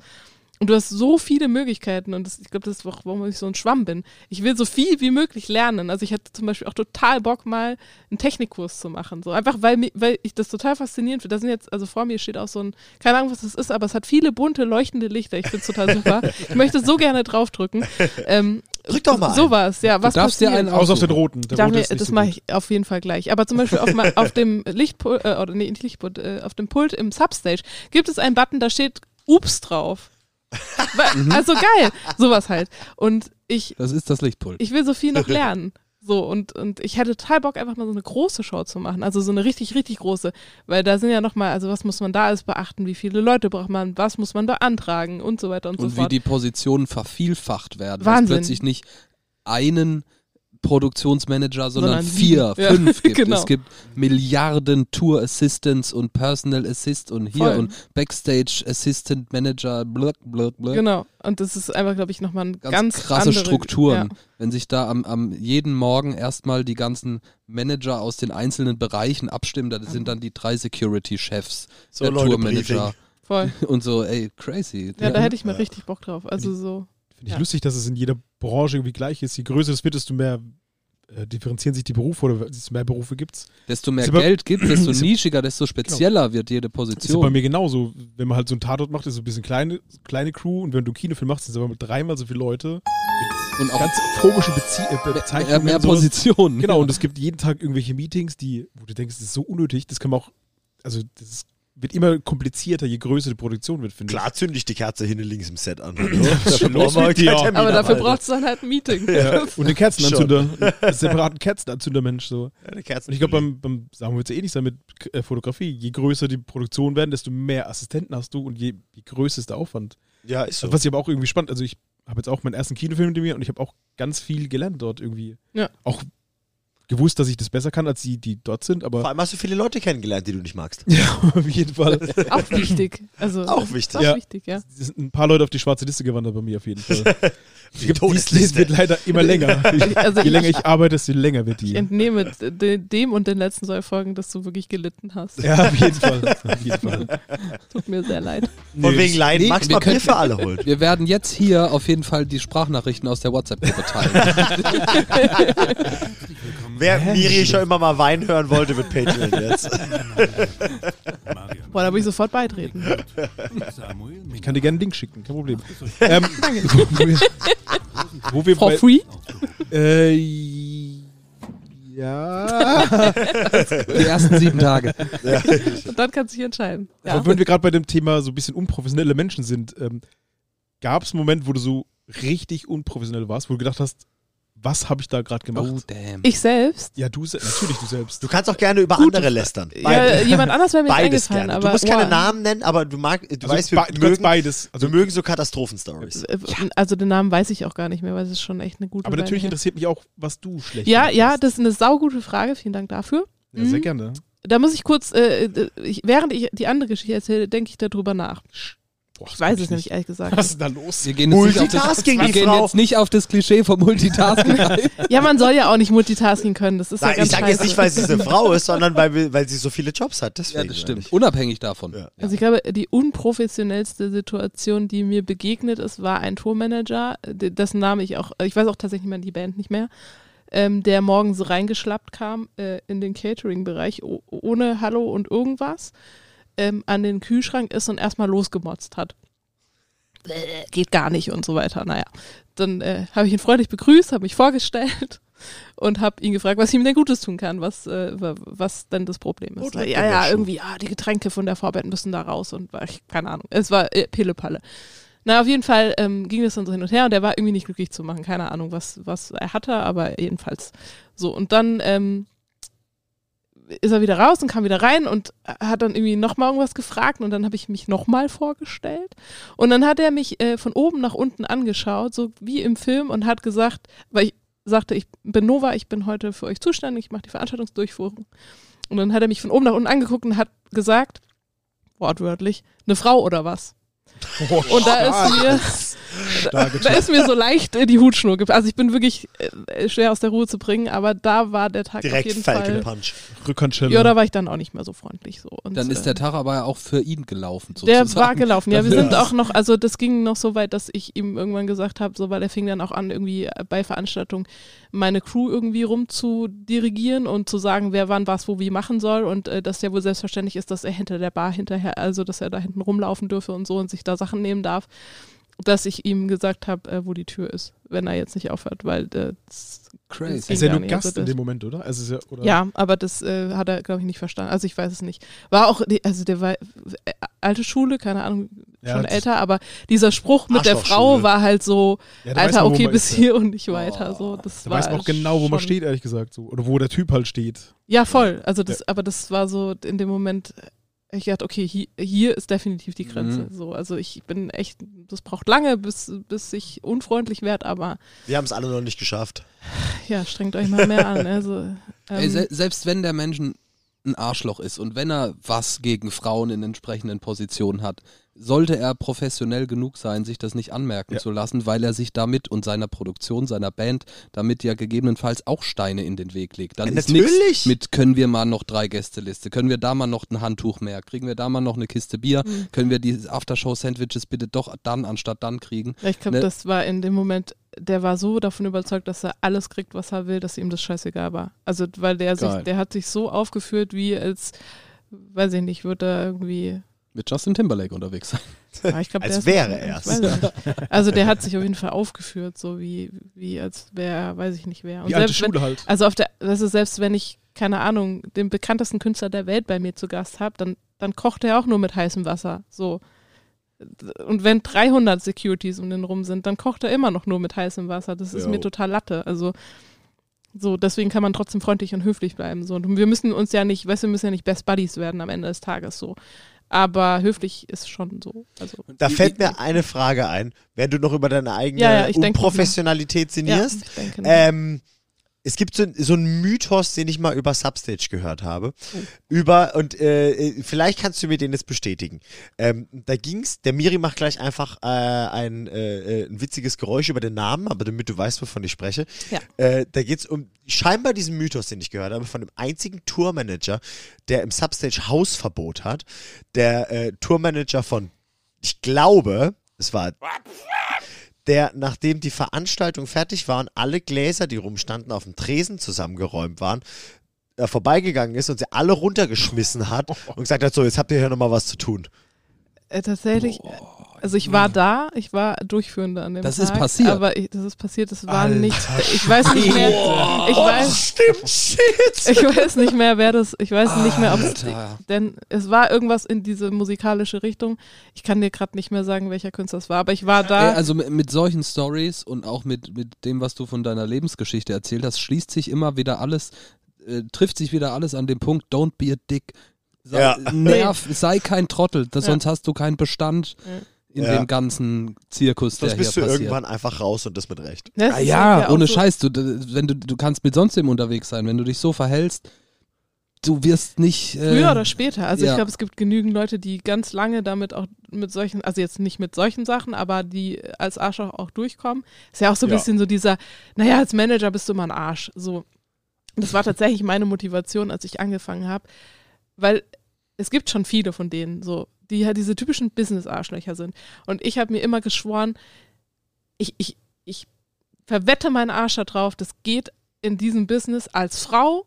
Und du hast so viele Möglichkeiten und das, ich glaube, das ist auch, warum ich so ein Schwamm bin. Ich will so viel wie möglich lernen. Also ich hätte zum Beispiel auch total Bock, mal einen Technikkurs zu machen. So einfach, weil, weil ich das total faszinierend finde. Da sind jetzt, also vor mir steht auch so ein, keine Ahnung, was das ist, aber es hat viele bunte, leuchtende Lichter. Ich finde es total super. ich möchte so gerne draufdrücken. Ähm, Drück doch mal. Sowas, ja. Was du darfst dir passiert? einen Außer auf den roten. Der rote mir, ist nicht das so mache ich auf jeden Fall gleich. Aber zum Beispiel auf, [laughs] auf dem Lichtpult, äh, oder nee, nicht Lichtpult, äh, auf dem Pult im Substage gibt es einen Button, da steht Ups drauf. Wa- also geil, sowas halt. Und ich, Das ist das Lichtpult. ich will so viel noch [laughs] lernen. So, und, und ich hätte total Bock, einfach mal so eine große Show zu machen. Also so eine richtig, richtig große. Weil da sind ja nochmal, also was muss man da alles beachten? Wie viele Leute braucht man? Was muss man beantragen? Und so weiter und, und so wie fort. die Positionen vervielfacht werden. Wahnsinn. Dass plötzlich nicht einen Produktionsmanager, sondern, Sondern vier, sieben. Ja, fünf gibt. [laughs] genau. Es gibt Milliarden Tour Assistants und Personal Assist und hier Voll. und Backstage Assistant Manager, blöd, blöd, blöd. Genau. Und das ist einfach, glaube ich, nochmal ein Ganz, ganz, krasse andere, Strukturen. Ja. Wenn sich da am, am jeden Morgen erstmal die ganzen Manager aus den einzelnen Bereichen abstimmen, da sind dann die drei Security-Chefs, So, der Leute, Tourmanager Voll. [laughs] und so, ey, crazy. Ja, da hätte ich mal Ja. richtig Bock drauf. Also so. Finde ich Ja. lustig, dass es in jeder Branche irgendwie gleich ist. Je größer es wird, desto mehr äh, differenzieren sich die Berufe oder desto mehr Berufe gibt's. Desto mehr Ist aber- Geld gibt, desto [clears throat] Ist- nischiger, desto spezieller wird jede Ist ja bei Position. mir genauso. Wenn man halt so einen Tatort macht, ist so ein bisschen kleine, kleine Crew und wenn du Kinofilm machst, sind es aber mit dreimal so viele Leute. Und auch Ganz komische Bezie äh, Be mehr, Bezeichnungen. mehr sowas. Positionen. Genau, und es gibt jeden Tag irgendwelche Meetings, die, wo du denkst, das ist so unnötig, das kann man auch, also das ist, wird immer komplizierter, je größer die Produktion wird, finde Klar zünde ich die Kerze hinten links im Set an. [laughs] schon los mit dir. Aber dafür braucht es dann halt ein Meeting. ich. Ja. Und den Kerzenanzünder, einen separaten Kerzenanzündermensch so. Kerzen Und ich glaube, beim, beim sagen wir jetzt eh nicht sein mit äh, Fotografie, je größer die Produktion werden, desto mehr Assistenten hast du und je, je größer ist der Aufwand. Ja, ist so. Was ich aber auch irgendwie spannend, also ich habe jetzt auch meinen ersten Kinofilm mit mir und ich habe auch ganz viel gelernt dort irgendwie. Ja. Auch gewusst, dass ich das besser kann als die, die dort sind, Vor aber allem hast du viele Leute kennengelernt, die du nicht magst. [laughs] ja, auf jeden Fall. [laughs] Auch wichtig. Also, Auch wichtig. Auch Ja. wichtig, ja. Es sind ein paar Leute auf die schwarze Liste gewandert bei mir auf jeden Fall. [laughs] Die Die Liste wird leider immer länger. Also Je ich- länger ich arbeite, desto länger wird Ich die. entnehme de- dem und den letzten zwei Folgen, dass du wirklich gelitten hast. Ja, auf jeden Fall. Auf jeden Fall. Tut mir sehr leid. Von Nee, wegen Leiden. nee, Max wir mal Bier können- für alle holen. Wir werden jetzt hier auf jeden Fall die Sprachnachrichten aus der WhatsApp-Gruppe teilen. Wer Miri schon immer mal Wein hören wollte, wird Patreon jetzt. Boah, da würde ich sofort beitreten. Ich kann dir gerne einen Link schicken, kein Problem. [laughs] ähm, wo wir, wo wir For bei, free? äh, ja. [laughs] Die ersten sieben Tage. Und dann kannst du dich entscheiden. Ja. Aber wenn wir gerade bei dem Thema so ein bisschen unprofessionelle Menschen sind, ähm, gab es einen Moment, wo du so richtig unprofessionell warst, wo du gedacht hast, was habe ich da gerade gemacht? Oh, damn. Ich selbst? Ja, du se- natürlich du selbst. Du kannst auch gerne über Gute andere lästern. Ja, jemand anders wäre mir Beides eingefallen. gerne. Aber, du musst keine boah. Namen nennen, aber du, mag, du Also weißt, wir du mögen, beides. Also, wir mögen so Katastrophenstories. Äh, Also den Namen weiß ich auch gar nicht mehr, weil es ist schon echt eine gute aber natürlich interessiert mich auch, was du schlecht Ja, ja, hast. das ist eine saugute Frage. Vielen Dank dafür. ja, sehr Mhm. gerne. Da muss ich kurz, äh, äh, ich, während ich die andere Geschichte erzähle, denke ich darüber nach. Boah, Ich weiß es ich nämlich nicht. ehrlich gesagt. Was ist denn da los? Wir gehen jetzt nicht auf das, Multitasking, wir die gehen Frau. jetzt nicht auf das Klischee vom Multitasking [laughs] ein. Ja, man soll ja auch nicht multitasking können. Das ist ja Nein, ich ganz sage jetzt nicht, weil sie eine Frau ist, sondern weil, weil sie so viele Jobs hat. Deswegen Ja, das stimmt. Unabhängig davon. Ja. Also ich glaube, die unprofessionellste Situation, die mir begegnet ist, war ein Tourmanager, dessen Name ich auch, ich weiß auch tatsächlich mal die Band nicht mehr, ähm, der morgens reingeschlappt kam äh, in den Catering-Bereich ohne Hallo und irgendwas, ähm, an den Kühlschrank ist und erstmal losgemotzt hat. Äh, Geht gar nicht und so weiter. Naja, dann äh, habe ich ihn freundlich begrüßt, habe mich vorgestellt [laughs] und habe ihn gefragt, was ich ihm denn Gutes tun kann, was, äh, wa- was denn das Problem ist. Drückt ja, ja, irgendwie, ah, die Getränke von der Vorband müssen da raus und war, ich, keine Ahnung. Es war äh, Pillepalle. Na, auf jeden Fall ähm, ging das dann so hin und her und er war irgendwie nicht glücklich zu machen. Keine Ahnung, was, was er hatte, aber jedenfalls so. Und dann ähm, ist er wieder raus und kam wieder rein und hat dann irgendwie nochmal irgendwas gefragt und dann habe ich mich nochmal vorgestellt. Und dann hat er mich äh, von oben nach unten angeschaut, so wie im Film und hat gesagt, weil ich sagte, ich bin Nova, ich bin heute für euch zuständig, ich mache die Veranstaltungsdurchführung. Und dann hat er mich von oben nach unten angeguckt und hat gesagt, wortwörtlich, eine Frau oder was? Und da ist mir, da ist mir so leicht äh, die Hutschnur ge- Also ich bin wirklich äh, schwer aus der Ruhe zu bringen, aber da war der Tag Direkt auf jeden Falcon Fall. Punch. Rückhandschelle. Ja, da war ich dann auch nicht mehr so freundlich so. Und, Dann ist der Tag aber auch für ihn gelaufen, der sozusagen. war gelaufen. Ja, [laughs] wir sind auch noch, also das ging noch so weit, dass ich ihm irgendwann gesagt habe, so weil er fing dann auch an, irgendwie bei Veranstaltungen meine Crew irgendwie rumzudirigieren und zu sagen, wer wann was wo wie machen soll und äh, dass ja wohl selbstverständlich ist, dass er hinter der Bar hinterher, also dass er da hinten rumlaufen dürfe und so und sich da Sachen nehmen darf, dass ich ihm gesagt habe, äh, wo die Tür ist, wenn er jetzt nicht aufhört, weil äh, das Crazy. ist ja ging nur. Gast Also in dem Moment, oder? Also ist ja, oder? ja, aber das äh, hat er, glaube ich, nicht verstanden. Also ich weiß es nicht. War auch, die- also der war äh, alte Schule, keine Ahnung, Ja, schon das- älter, aber dieser Spruch mit der. Frau war halt so, Ja, Alter, man, okay, bis ist, ja. hier und nicht weiter. So, das Da war weiß man auch genau, wo man steht, ehrlich gesagt. So. Oder wo der Typ halt steht. Ja, voll. Also das, aber das war so in dem Moment, ich dachte, okay, hier, hier ist definitiv die Grenze. Mhm. So, also ich bin echt, das braucht lange, bis, bis ich unfreundlich werde, aber Wir haben es alle noch nicht geschafft. ja, strengt euch mal mehr an. Also, ähm, [laughs] Ey, se selbst wenn der Mensch ein ein Arschloch ist und wenn er was gegen Frauen in entsprechenden Positionen hat, sollte er professionell genug sein, sich das nicht anmerken Ja. zu lassen, weil er sich damit und seiner Produktion, seiner Band, damit ja gegebenenfalls auch Steine in den Weg legt. Dann Ja, ist nichts natürlich. mit, können wir mal noch drei Gästeliste, können wir da mal noch ein Handtuch mehr, kriegen wir da mal noch eine Kiste Bier, Mhm. können wir die Aftershow-Sandwiches bitte doch dann anstatt dann kriegen. Ich glaube, Ne? das war in dem Moment der war so davon überzeugt, dass er alles kriegt, was er will, dass ihm das scheißegal war. Also, weil der sich, Geil. der hat sich so aufgeführt, wie als, weiß ich nicht, würde er irgendwie Mit Justin Timberlake unterwegs sein. Ja, ich glaub, Als wäre weiß nicht. Also der hat sich auf jeden Fall aufgeführt, so wie, wie als wäre, weiß ich nicht wer. Und Die alte selbst wenn, Schule halt. also auf der, das ist selbst wenn ich, keine Ahnung, den bekanntesten Künstler der Welt bei mir zu Gast habe, dann, dann kocht er auch nur mit heißem Wasser. So. Und wenn 300 Securities um den rum sind, dann kocht er immer noch nur mit heißem Wasser. Das ist Jo. mir total Latte. Also so, deswegen kann man trotzdem freundlich und höflich bleiben. So. Und wir müssen uns ja nicht, weißt du, wir müssen ja nicht Best Buddies werden am Ende des Tages so. Aber höflich ist schon so. Also, Da fällt mir eine Frage ein, wenn du noch über deine eigene Ja, ja, nach. Unprofessionalität ja, sinnierst. ich denke, Ähm, es gibt so, so einen Mythos, den ich mal über Substage gehört habe. Oh. Über, und äh, äh, vielleicht kannst du mir den jetzt bestätigen. Ähm, da ging's, der Miri macht gleich einfach äh, ein, äh, äh, ein witziges Geräusch über den Namen, aber damit du weißt, wovon ich spreche. Ja. Äh, da geht's um scheinbar diesen Mythos, den ich gehört habe, von dem einzigen Tourmanager, der im Substage Hausverbot hat. Der äh, Tourmanager von, ich glaube, es war der, nachdem die Veranstaltung fertig war und alle Gläser, die rumstanden, auf dem Tresen zusammengeräumt waren, äh, vorbeigegangen ist und sie alle runtergeschmissen hat [laughs] und gesagt hat, so, jetzt habt ihr hier nochmal was zu tun. Äh, tatsächlich, also ich war da, ich war Durchführender an dem Das Tag. ist passiert. Aber ich, das ist passiert, das war Alter nicht, ich weiß nicht mehr, ich weiß, stimmt, shit. ich weiß nicht mehr, wer das, ich weiß nicht mehr, ob es, Alter. denn es war irgendwas in diese musikalische Richtung. Ich kann dir gerade nicht mehr sagen, welcher Künstler es war, aber ich war da. Ey, also mit, mit solchen Stories und auch mit, mit dem, was du von deiner Lebensgeschichte erzählt hast, schließt sich immer wieder alles, äh, trifft sich wieder alles an dem Punkt, don't be a dick. Sei, Ja. nerv, sei kein Trottel, das, Ja. sonst hast du keinen Bestand Ja. In Ja. dem ganzen Zirkus, der Sonst hier bist du passiert. irgendwann einfach raus und das mit Recht. Das Ah ja, auch ohne so- Scheiß, du, wenn du, du kannst mit sonst wem unterwegs sein, wenn du dich so verhältst, du wirst nicht... Äh, Früher oder später. Also ja. ich glaube, es gibt genügend Leute, die ganz lange damit auch mit solchen, also jetzt nicht mit solchen Sachen, aber die als Arschloch auch durchkommen. Ist ja auch so ein Ja. bisschen so dieser, naja, als Manager bist du immer ein Arsch. So. Das war tatsächlich meine Motivation, als ich angefangen habe, weil es gibt schon viele von denen, so, die ja diese typischen Business-Arschlöcher sind. Und ich habe mir immer geschworen, ich, ich, ich verwette meinen Arsch da drauf, das geht in diesem Business als Frau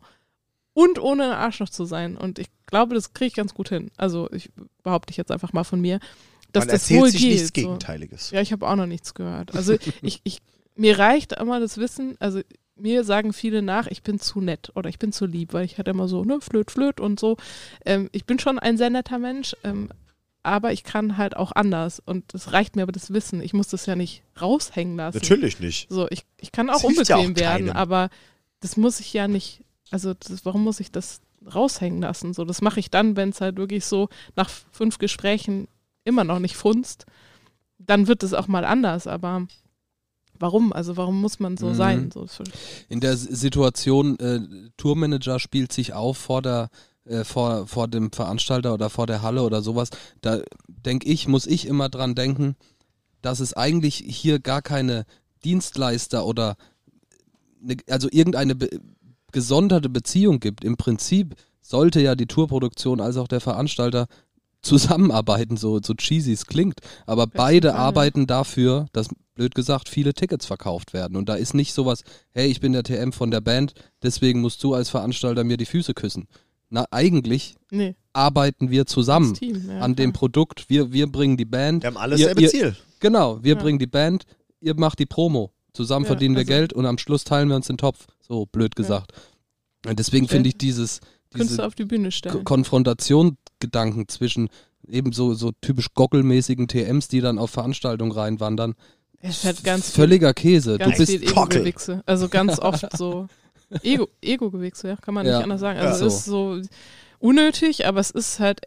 und ohne ein Arschloch zu sein. Und ich glaube, das kriege ich ganz gut hin. Also ich behaupte ich jetzt einfach mal von mir, dass Man das erzählt wohl sich geht. nichts so. Gegenteiliges. Ja, ich habe auch noch nichts gehört. Also ich, ich, mir reicht immer das Wissen, also mir sagen viele nach, ich bin zu nett oder ich bin zu lieb, weil ich halt immer so, ne, flöt, flöt und so. Ähm, ich bin schon ein sehr netter Mensch, ähm, aber ich kann halt auch anders und es reicht mir aber das Wissen. Ich muss das ja nicht raushängen lassen. Natürlich nicht. So, ich, ich kann auch Das hilft ja unbequem auch werden, aber das muss ich ja nicht, also das, warum muss ich das raushängen lassen? So, das mache ich dann, wenn es halt wirklich so nach fünf Gesprächen immer noch nicht funzt, dann wird es auch mal anders, aber warum? Also warum muss man so Mhm. sein? So, in der Situation, äh, Tourmanager spielt sich auf vor der äh, vor, vor dem Veranstalter oder vor der Halle oder sowas, da denke ich, muss ich immer dran denken, dass es eigentlich hier gar keine Dienstleister oder ne, also irgendeine be gesonderte Beziehung gibt. Im Prinzip sollte ja die Tourproduktion als auch der Veranstalter zusammenarbeiten, so, so cheesy es klingt. Aber beide Fall, ja. arbeiten dafür, dass, blöd gesagt, viele Tickets verkauft werden. Und da ist nicht sowas, hey, ich bin der TM von der Band, deswegen musst du als Veranstalter mir die Füße küssen. Na, eigentlich nee, arbeiten wir zusammen Team, ja, an dem klar. Produkt. Wir, wir bringen die Band. Wir haben alles Ihr- selbe ihr- Ziel. Genau, wir Ja. bringen die Band, ihr macht die Promo. Zusammen Ja, verdienen wir also- Geld und am Schluss teilen wir uns den Topf. So blöd gesagt. Und deswegen Stell- finde ich dieses, Künstler diese auf die Bühne stellen. Konfrontationsgedanken zwischen eben so, so typisch gockelmäßigen TMs, die dann auf Veranstaltungen reinwandern. Es hat ganz viel, Völliger Käse. ganz du bist viel. Ego-Gewichse. Also ganz [laughs] oft so Ego- Ego-Gewichse, ja, kann man Ja. nicht anders sagen. Ja. Also es ist so unnötig, aber es ist halt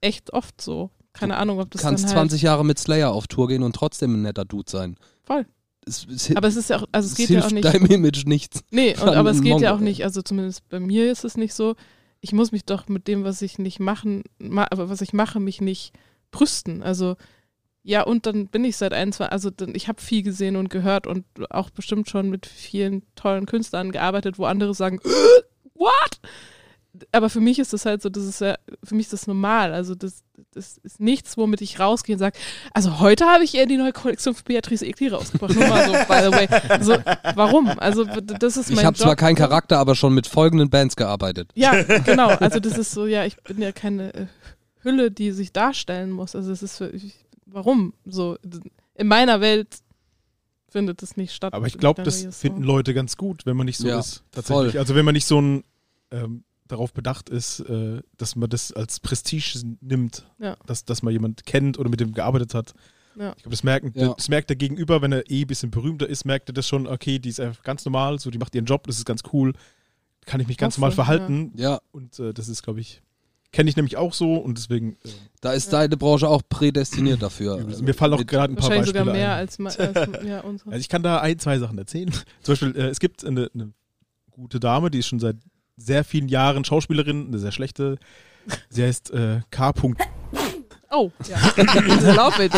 echt oft so. Keine Ahnung, ob das kannst dann halt 20 Jahre mit Slayer auf Tour gehen und trotzdem ein netter Dude sein. Voll. Es, es, Aber es ist ja auch, also es es geht ja auch nicht. deinem Image nichts. Nee, und, aber es geht ja auch Mongo. nicht, also zumindest bei mir ist es nicht so, ich muss mich doch mit dem, was ich nicht machen, ma, was ich mache, mich nicht brüsten. Also ja, und dann bin ich seit ein, zwei, also dann, ich habe viel gesehen und gehört und auch bestimmt schon mit vielen tollen Künstlern gearbeitet, wo andere sagen, "Äh, [gasps] what? Aber für mich ist das halt so, das ist ja, für mich ist das normal. Also das, das ist nichts, womit ich rausgehe und sage, also heute habe ich eher die neue Kollektion für Beatrice Egli rausgebracht. Nur mal so, by the way. Also, warum? Also das ist mein Ich habe zwar keinen Charakter, aber schon mit folgenden Bands gearbeitet. Ja, genau. Also das ist so, ja, ich bin ja keine äh, Hülle, die sich darstellen muss. Also es ist für, ich, warum? So, in meiner Welt findet es nicht statt. Aber ich glaube, das ist so. finden Leute ganz gut, wenn man nicht so Ja, ist. Tatsächlich. voll. Also wenn man nicht so ein ähm, darauf bedacht ist, äh, dass man das als Prestige nimmt, Ja. dass, dass man jemand kennt oder mit dem gearbeitet hat. Ja. Ich glaube, das, merken- Ja. das merkt der Gegenüber, wenn er eh ein bisschen berühmter ist, merkt er das schon, okay, die ist einfach ganz normal, so die macht ihren Job, das ist ganz cool. Kann ich mich ganz Hoffe, normal verhalten. Ja, Und äh, das ist, glaube ich, kenne ich nämlich auch so und deswegen, äh, da ist deine Branche auch prädestiniert dafür. mir fallen auch gerade ein paar Wahrscheinlich Beispiele sogar mehr ein. als, [laughs] als ja, unsere. Also ich kann da ein, zwei Sachen erzählen. [laughs] Zum Beispiel, äh, es gibt eine, eine gute Dame, die ist schon seit sehr vielen Jahren Schauspielerin, eine sehr schlechte. Sie heißt äh, K. Oh, ja. [laughs] Love it.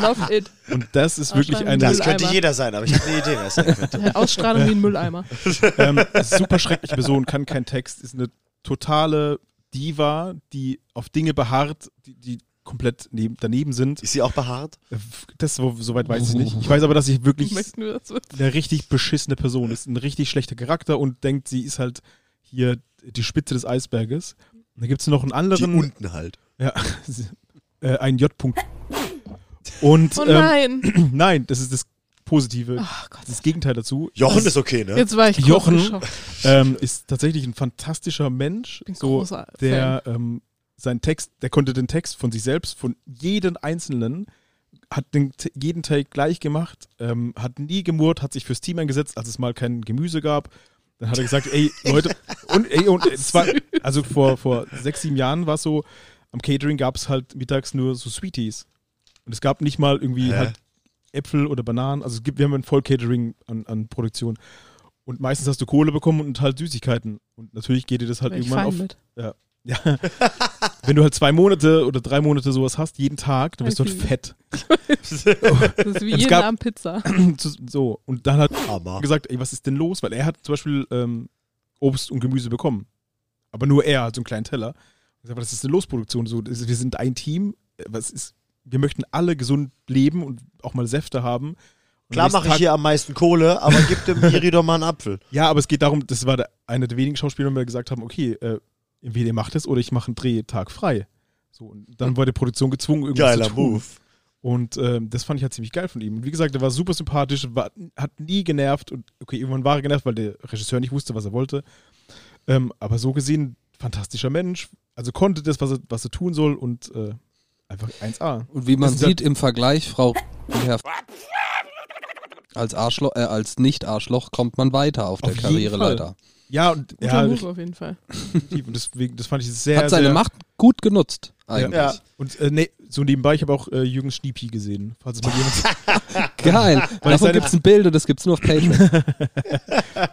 Love it. Und das ist wirklich eine Das könnte jeder sein, aber ich habe eine Idee, wer es sein könnte. Ausstrahlung wie ein Mülleimer. [laughs] ähm, super schreckliche Person, kann keinen Text, ist eine totale Diva, die auf Dinge beharrt, die, die komplett neben, daneben sind. Ist sie auch behaart? Äh, Das so, soweit weiß ich nicht. Ich weiß aber, dass sie wirklich Möchten wir das wissen? eine richtig beschissene Person ist, ein richtig schlechter Charakter und denkt, sie ist halt hier die Spitze des Eisberges. Und da gibt es noch einen Die anderen, unten halt. ja, [laughs] äh, einen J. -Punkt. Und Oh ähm, nein. [clears throat] nein, das ist das Positive, Gott. das Gegenteil dazu. Jochen ist okay, ne? Jetzt war ich Jochen ähm, ist tatsächlich ein fantastischer Mensch, Bin so großer der ähm, sein Text, der konnte den Text von sich selbst, von jedem Einzelnen, hat den, jeden Take gleich gemacht, ähm, hat nie gemurrt, hat sich fürs Team eingesetzt, als es mal kein Gemüse gab. Dann hat er gesagt, ey, [laughs] Leute, und, ey, und es war, also vor, vor sechs, sieben Jahren war es so, am Catering gab es halt mittags nur so Sweeties. Und es gab nicht mal irgendwie Hä? halt Äpfel oder Bananen. Also es gibt, wir haben ein Voll-Catering an, an Produktion. Und meistens hast du Kohle bekommen und halt Süßigkeiten. Und natürlich geht dir das halt ich irgendwann auf. mit. Ja. [laughs] Wenn du halt zwei Monate oder drei Monate sowas hast, jeden Tag, dann bist du halt Ein fett. [laughs] Das ist wie Es jeden gab- Abend Pizza. [clears throat] so. Und dann hat Hammer. er gesagt, ey, was ist denn los? Weil er hat zum Beispiel ähm, Obst und Gemüse bekommen. Aber nur er hat so einen kleinen Teller. Ich sag, was ist denn los, Produktion? So, wir sind ein Team. Äh, Was ist, wir möchten alle gesund leben und auch mal Säfte haben. Und Klar mache ich hier am meisten Kohle, aber gib dem [laughs] Iri doch mal einen Apfel. Ja, aber es geht darum, das war der, einer der wenigen Schauspieler, die mir gesagt haben, okay, äh, entweder ihr macht es oder ich mache einen Drehtag frei. So, und dann war die Produktion gezwungen, irgendwas Geiler zu tun. Move. Und ähm, das fand ich halt ziemlich geil von ihm. Und wie gesagt, er war super sympathisch, war, hat nie genervt. Und okay, irgendwann war er genervt, weil der Regisseur nicht wusste, was er wollte. Ähm, aber so gesehen, fantastischer Mensch. Also konnte das, was er, was er tun soll und äh, einfach 1A. Und wie man Das halt- sieht im Vergleich, Frau Herr als Arschloch, äh, als Nicht-Arschloch kommt man weiter auf der Auf jeden Karriereleiter. Ja, und Guter ja, Move auf jeden Fall. Und deswegen, das fand ich sehr, Hat seine sehr, Macht gut genutzt, eigentlich. Ja. Und äh, nee, so nebenbei, ich habe auch äh, Jürgen Schniepi gesehen, falls es mal jemand. [laughs] [laughs] Geil. Weil Davon gibt es ein Bild und das gibt es nur auf Patreon. [laughs]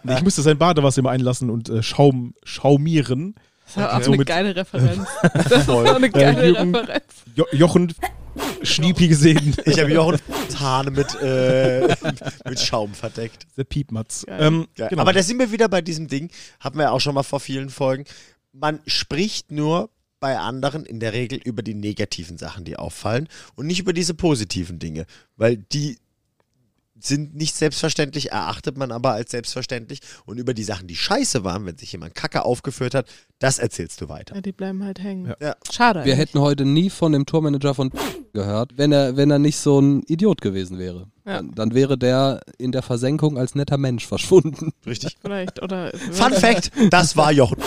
nee, ich musste sein Badewasser immer einlassen und äh, schaum, schaumieren. Das war auch So eine geile Referenz. [laughs] Das ist auch eine geile Jürgen- Referenz. Jo Jochen Schniepi gesehen. [laughs] Ich habe Jochen Hahn mit, äh, mit Schaum verdeckt. Der Piepmatz. Ähm, genau. Aber da sind wir wieder bei diesem Ding, hatten wir ja auch schon mal vor vielen Folgen. Man spricht nur bei anderen in der Regel über die negativen Sachen, die auffallen und nicht über diese positiven Dinge, weil die sind nicht selbstverständlich, erachtet man aber als selbstverständlich und über die Sachen, die scheiße waren, wenn sich jemand Kacke aufgeführt hat, das erzählst du weiter. Ja, die bleiben halt hängen. Ja. Ja. Schade. Wir eigentlich. hätten heute nie von dem Tourmanager von gehört, wenn er, wenn er nicht so ein Idiot gewesen wäre. Ja. Dann, dann wäre der in der Versenkung als netter Mensch verschwunden. Richtig. Vielleicht. Oder Fun [laughs] Fact, das war Jochen.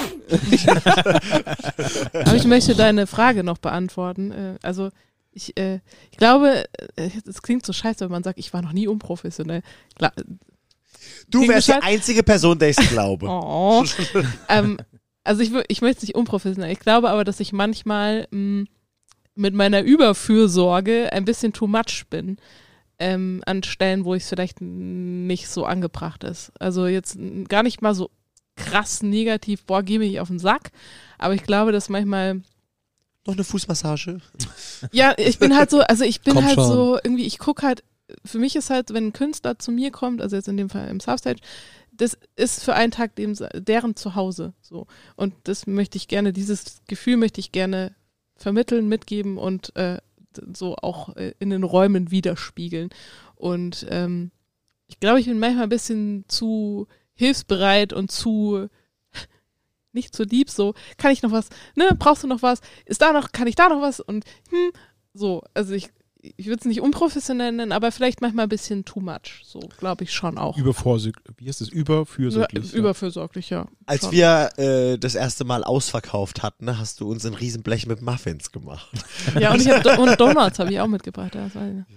Aber ich möchte deine Frage noch beantworten. Äh, Also ich, äh, ich glaube, es klingt so scheiße, wenn man sagt, ich war noch nie unprofessionell. Klar, Du wärst die einzige Person, der ich glaube. [laughs] oh. [laughs] ähm, also ich, ich möchte es nicht unprofessionell. Ich glaube aber, dass ich manchmal mh, mit meiner Überfürsorge ein bisschen too much bin. Ähm, an Stellen, wo es vielleicht nicht so angebracht ist. Also jetzt gar nicht mal so krass negativ, boah, geh mir nicht auf den Sack. Aber ich glaube, dass manchmal Noch eine Fußmassage? Ja, ich bin halt so, also ich bin Komm halt schon. so, irgendwie, ich gucke halt, für mich ist halt, wenn ein Künstler zu mir kommt, also jetzt in dem Fall im Southstage, das ist für einen Tag dem, deren Zuhause. So. Und das möchte ich gerne, dieses Gefühl möchte ich gerne vermitteln, mitgeben und äh, so auch äh, in den Räumen widerspiegeln. Und ähm, ich glaube, ich bin manchmal ein bisschen zu hilfsbereit und zu nicht zu lieb, so, kann ich noch was, ne, brauchst du noch was, ist da noch, kann ich da noch was und hm, so, also ich, ich würde es nicht unprofessionell nennen, aber vielleicht manchmal ein bisschen too much, so, glaube ich schon auch. Übervorsorglich. Wie heißt es? Überfürsorglich. Ja, Überfürsorglich, ja. Als schon. wir äh, das erste Mal ausverkauft hatten, hast du uns ein Riesenblech mit Muffins gemacht. Ja, und ich habe Do und Donuts habe ich auch mitgebracht. Das weiß ich.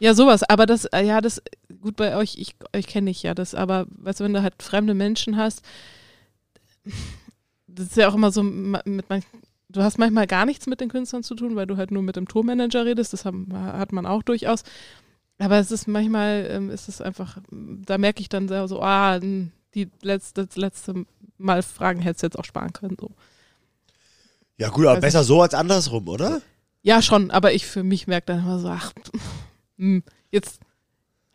Ja, sowas. Aber das, äh, ja, das, gut bei euch, ich, euch kenne ich ja das, aber weißt du, wenn du halt fremde Menschen hast, das ist ja auch immer so mit man, du hast manchmal gar nichts mit den Künstlern zu tun, weil du halt nur mit dem Tourmanager redest, das haben, hat man auch durchaus. Aber es ist manchmal, ähm, ist es einfach, da merke ich dann sehr so, ah, die letzte, das letzte Mal Fragen hättest du jetzt auch sparen können. So. Ja gut, aber Weiß besser so als andersrum, oder? Ja, schon, aber ich für mich merke dann immer so, ach, hm, jetzt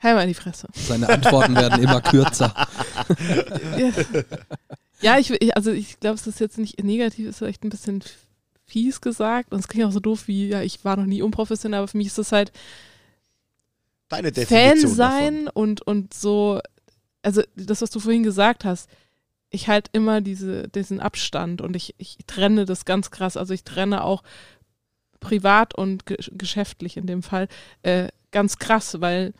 halt mal in die Fresse. Seine Antworten werden immer kürzer. Ja, [laughs] ja ich, ich, also ich glaube, es ist jetzt nicht negativ, ist vielleicht ein bisschen fies gesagt und es klingt auch so doof wie, ja, ich war noch nie unprofessionell, aber für mich ist das halt Deine Fan Definition sein und, und so, also das, was du vorhin gesagt hast, ich halt immer diese, diesen Abstand und ich, ich trenne das ganz krass. Also ich trenne auch privat und ge geschäftlich in dem Fall äh, ganz krass, weil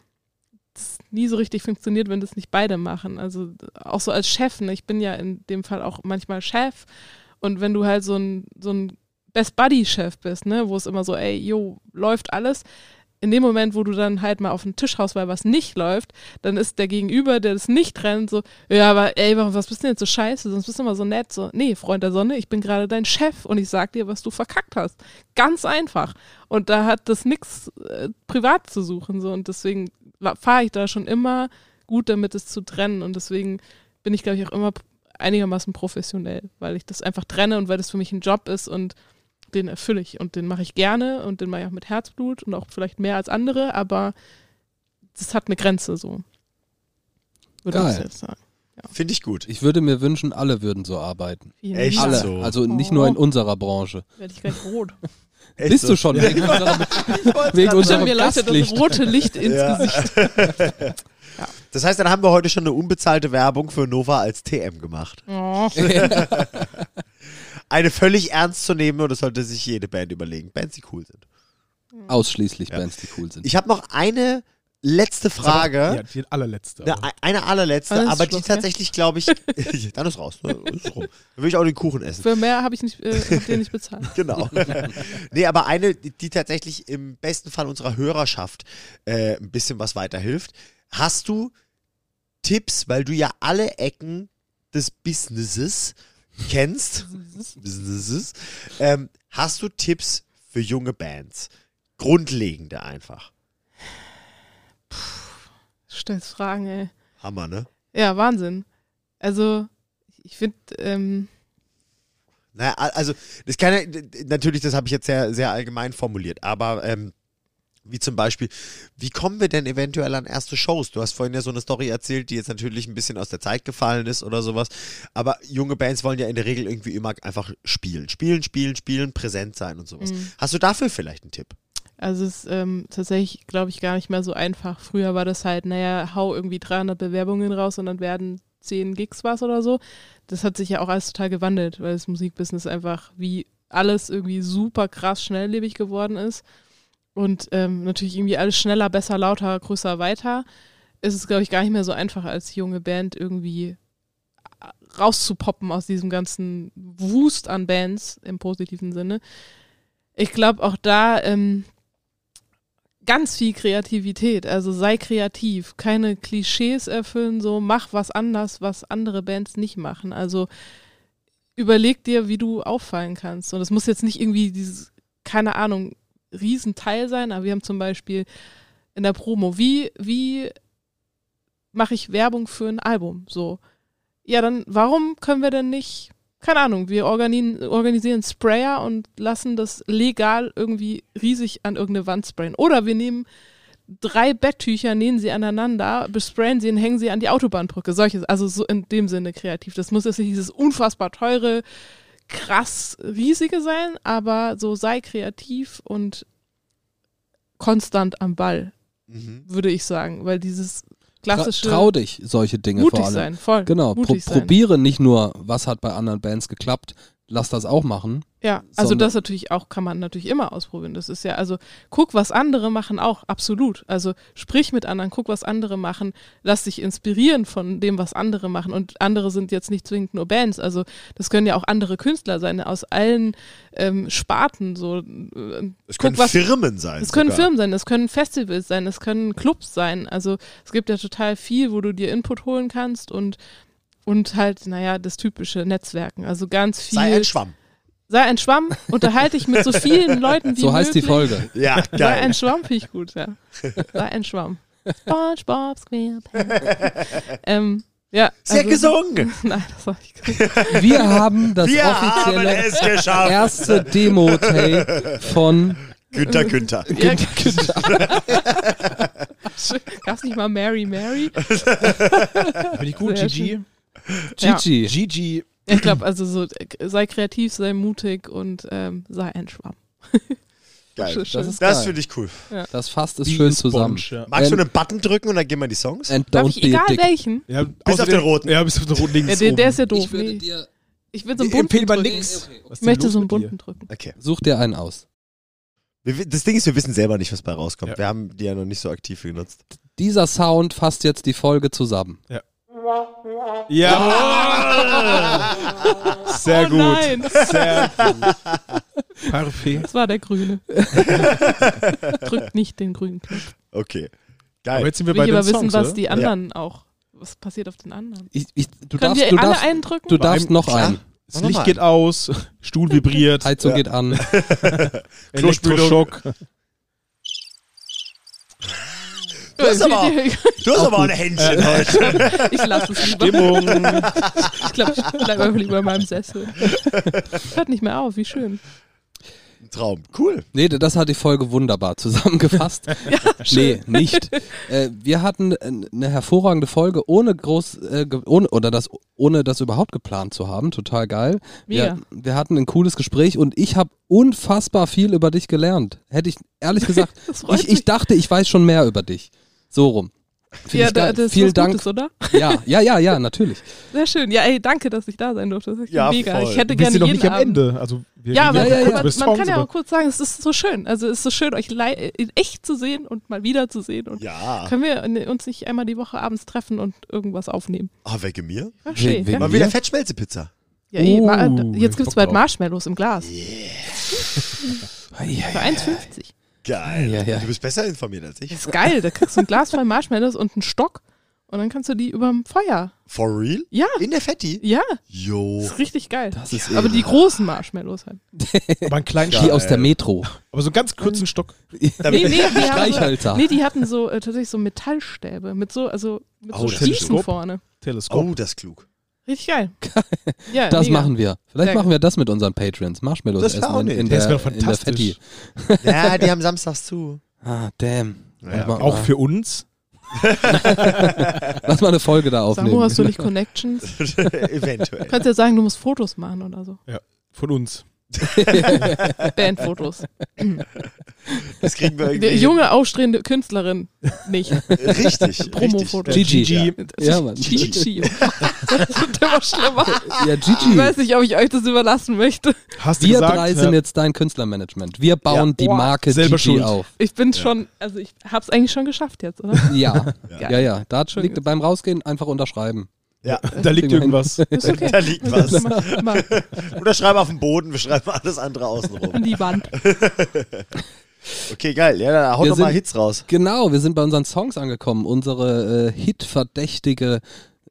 das nie so richtig funktioniert, wenn das nicht beide machen. Also auch so als Chef, ne? ich bin ja in dem Fall auch manchmal Chef und wenn du halt so ein, so ein Best Buddy Chef bist, ne, wo es immer so, ey, jo, läuft alles, in dem Moment, wo du dann halt mal auf den Tisch haust, weil was nicht läuft, dann ist der Gegenüber, der das nicht trennt, so, ja, aber ey, was bist du denn jetzt so scheiße? Sonst bist du immer so nett. So, nee, Freund der Sonne, ich bin gerade dein Chef und ich sag dir, was du verkackt hast. Ganz einfach. Und da hat das nichts äh, privat zu suchen. So, und deswegen fahre ich da schon immer gut damit, es zu trennen. Und deswegen bin ich, glaube ich, auch immer einigermaßen professionell, weil ich das einfach trenne und weil das für mich ein Job ist und den erfülle ich und den mache ich gerne und den mache ich auch mit Herzblut und auch vielleicht mehr als andere, aber das hat eine Grenze so. Würde Geil. ich jetzt sagen. Finde ich gut. Ich würde mir wünschen, alle würden so arbeiten. Echt. Alle. so? Also nicht nur in unserer Branche. Werde ich gleich rot. [laughs] Echt Bist so? du schon wegen unserer, wegen Stimmt, unserem mir leuchtet das rote Licht ins Ja. Gesicht. [laughs] Das heißt, dann haben wir heute schon eine unbezahlte Werbung für Nova als TM gemacht. Oh. [laughs] Eine völlig ernst zu nehmen und das sollte sich jede Band überlegen. Bands, die cool sind. Ausschließlich Ja. Bands, die cool sind. Ich habe noch eine letzte Frage. Ja, die allerletzte. Eine, aber. eine allerletzte, Alles aber die Schluss, ja? tatsächlich, glaube ich, [laughs] dann ist raus. ne? Ist rum. Dann will ich auch den Kuchen essen. Für mehr habe ich nicht, äh, ihr nicht bezahlt. [laughs] Genau. nee, aber eine, die, die tatsächlich im besten Fall unserer Hörerschaft äh, ein bisschen was weiterhilft. Hast du Tipps, weil du ja alle Ecken des Businesses kennst? Businesses. Ähm, hast du Tipps für junge Bands? Grundlegende einfach. Stellst Fragen, ey. Hammer, ne? Ja, Wahnsinn. Also, ich finde, ähm, Naja, also, das kann ja, natürlich, das habe ich jetzt sehr, sehr allgemein formuliert, aber ähm, wie zum Beispiel, wie kommen wir denn eventuell an erste Shows? Du hast vorhin ja so eine Story erzählt, die jetzt natürlich ein bisschen aus der Zeit gefallen ist oder sowas, aber junge Bands wollen ja in der Regel irgendwie immer einfach spielen. Spielen, spielen, spielen, präsent sein und sowas. Mhm. Hast du dafür vielleicht einen Tipp? Also es ist ähm, tatsächlich, glaube ich, gar nicht mehr so einfach. Früher war das halt, naja, hau irgendwie 300 Bewerbungen raus und dann werden 10 Gigs was oder so. Das hat sich ja auch alles total gewandelt, weil das Musikbusiness einfach wie alles irgendwie super krass schnelllebig geworden ist. Und ähm, natürlich irgendwie alles schneller, besser, lauter, größer, weiter. Ist es, glaube ich, gar nicht mehr so einfach als junge Band irgendwie rauszupoppen aus diesem ganzen Wust an Bands im positiven Sinne. Ich glaube auch da ähm, ganz viel Kreativität. Also sei kreativ, keine Klischees erfüllen, so mach was anders, was andere Bands nicht machen. Also überleg dir, wie du auffallen kannst. Und es muss jetzt nicht irgendwie dieses, keine Ahnung, Riesenteil sein, aber wir haben zum Beispiel in der Promo, wie, wie mache ich Werbung für ein Album? So. Ja, dann warum können wir denn nicht, keine Ahnung, wir organi organisieren Sprayer und lassen das legal irgendwie riesig an irgendeine Wand sprayen. Oder wir nehmen drei Betttücher, nähen sie aneinander, besprayen sie und hängen sie an die Autobahnbrücke. Solches, also so in dem Sinne kreativ. Das muss jetzt nicht dieses unfassbar teure, krass riesige sein, aber so sei kreativ und konstant am Ball, Mhm. würde ich sagen, weil dieses klassische trau dich solche Dinge mutig vor allem. sein, voll. Genau, pro mutig sein. probiere nicht nur, was hat bei anderen Bands geklappt, lass das auch machen. Ja, also sondern- das natürlich auch kann man natürlich immer ausprobieren. Das ist ja, also guck, was andere machen auch, absolut. Also sprich mit anderen, guck, was andere machen, lass dich inspirieren von dem, was andere machen. Und andere sind jetzt nicht zwingend nur Bands. Also das können ja auch andere Künstler sein, aus allen ähm, Sparten. So, äh, Es guck, können was, Firmen sein. es können sogar. Firmen sein, es können Festivals sein, es können Clubs sein. Also es gibt ja total viel, wo du dir Input holen kannst und und halt, naja, das typische Netzwerken. Also ganz viel. Sei ein Schwamm. Sei ein Schwamm, unterhalte dich mit so vielen [laughs] Leuten wie So heißt die möglich. Folge. Ja, Sei geil. ein Schwamm, finde ich gut, ja. Sei ein Schwamm. SpongeBob SquarePants. ähm, ja. Sie hat gesungen. [laughs] Nein, das war nicht gesungen. Wir haben das Wir haben offizielle es geschafft. erste Demo-Tape von [laughs] Günther Günther. Ja, Gab's nicht mal Mary Mary? Bin ich gut, Sehr GG? Ja. Gigi. Ja, ich glaube, also so, äh, sei kreativ, sei mutig und ähm, sei ein Schwamm. [laughs] Geil. Das ist Das geil. finde ich cool. Das fasst es schön Sponge, zusammen. ja. Magst du einen Button drücken und dann gehen wir in die Songs? And Darf don't ich, egal dick. welchen? Ja, Bis auf außerdem- den roten. Ja, bis auf den roten links. Ja, der, der ist ja doof. Ich würde dir, Ich will so einen bunten drücken. nix. Was Ich möchte so einen bunten drücken. Okay. such dir einen aus. Das Ding ist, wir wissen selber nicht, was bei rauskommt. Ja. Wir haben die ja noch nicht so aktiv genutzt. Dieser Sound fasst jetzt die Folge zusammen. Ja. [laughs] Sehr oh gut. nein, Sehr gut. Perfekt. das war der Grüne. [laughs] Drückt nicht den grünen Knopf. Okay. Aber Geil. jetzt sind wir Ich bei will den aber wissen, Songs, was oder? die anderen auch, was passiert auf den anderen. Ich, ich, du Können darfst, wir du alle darfst, einen drücken? du Bei darfst noch Klar. einen. Das Licht geht aus, Stuhl vibriert, Heizung Ja. geht an. [laughs] Elektroschock. Du hast aber, [laughs] du hast Auch aber auch ein Händchen heute. [laughs] ich lasse es lieber. Stimmung. [laughs] Ich glaube, ich bleibe einfach lieber in meinem Sessel. Hört nicht mehr auf, wie schön. Traum. Cool. Nee, das hat die Folge wunderbar zusammengefasst. nee, nicht. Äh, wir hatten äh, eine hervorragende Folge, ohne groß, äh, ohne, oder das, ohne das überhaupt geplant zu haben. Total geil. Mega. Wir, wir hatten ein cooles Gespräch und ich habe unfassbar viel über dich gelernt. Hätte ich ehrlich gesagt, ich, ich dachte, ich weiß schon mehr über dich. So rum. Find Ja, ich da, das ist Vielen was Dank. Gutes, oder? Ja, ja, ja, ja, natürlich. Sehr schön. Ja, ey, danke, dass ich da sein durfte. Das ist echt Ja, mega. voll. Ich hätte Wir gerne sind noch jeden nicht am Abend. Ende. Also wir Ja, aber, ja, ja, man Songs, kann ja auch kurz sagen, es ist so schön. Also es ist so schön, euch in echt zu sehen und mal wieder zu sehen. Und Ja. können wir in- uns nicht einmal die Woche abends treffen und irgendwas aufnehmen? Ah, wegen mir? Ja, schön, wegen- ja? Mal wieder Fettschmelzepizza. Ja, Oh, jetzt gibt es bald drauf. Marshmallows im Glas. Ja, [laughs] Für 1,50. Geil. Ja, ja. Du bist besser informiert als ich. Das ist geil. Da kriegst du ein Glas voll Marshmallows und einen Stock. Und dann kannst du die überm Feuer. For real? Ja, In der Fetti? ja, Jo. ist richtig geil. Das ist Aber die großen Marshmallows halt. [laughs] aber einen kleinen die aus der Metro. Aber so einen ganz kurzen Stock. Nee, nee, die haben Streichhölzer. so, nee, die hatten so äh, tatsächlich so Metallstäbe mit so, also mit so Oh, das Spießen Teleskop. vorne. Teleskop. Oh, das ist klug. Richtig geil. [laughs] Ja, Das mega. machen wir. Vielleicht Sehr machen wir das mit unseren Patreons. Marshmallows Das essen auch in, eine in, Idee. Das der, wär in der Fetti. [laughs] Ja, die haben samstags zu. Ah, damn. Ja, Aber- Auch für uns. [laughs] Lass mal eine Folge da aufnehmen. Samu, hast du nicht Connections? Eventuell. Du kannst ja sagen, du musst Fotos machen oder so. Von uns. [laughs] Bandfotos. Das kriegen wir Die irgendwie. junge, aufstrebende Künstlerin nicht. Richtig. [laughs] Promo-Foto. richtig. Gigi. Gigi. Ja, Mann. Gigi. Das wird immer schlimmer. Ja, Ich Gigi. weiß nicht, ob ich euch das überlassen möchte. Hast du Wir gesagt, drei ja, sind jetzt dein Künstlermanagement. Wir bauen Ja. die Boah. Marke Selber Gigi schuld. auf. Ich bin schon, also ich hab's eigentlich schon geschafft jetzt, oder? Ja, Ja. ja, ja. Da liegt beim Rausgehen einfach unterschreiben. Ja, da liegt irgendwas. [laughs] Okay. da liegt was. [laughs] Oder schreiben auf den Boden, wir schreiben alles andere außenrum. an die Wand. [laughs] Okay, geil. Ja, dann hau Wir doch mal Hits raus. Genau, wir sind bei unseren Songs angekommen. Unsere äh, hitverdächtige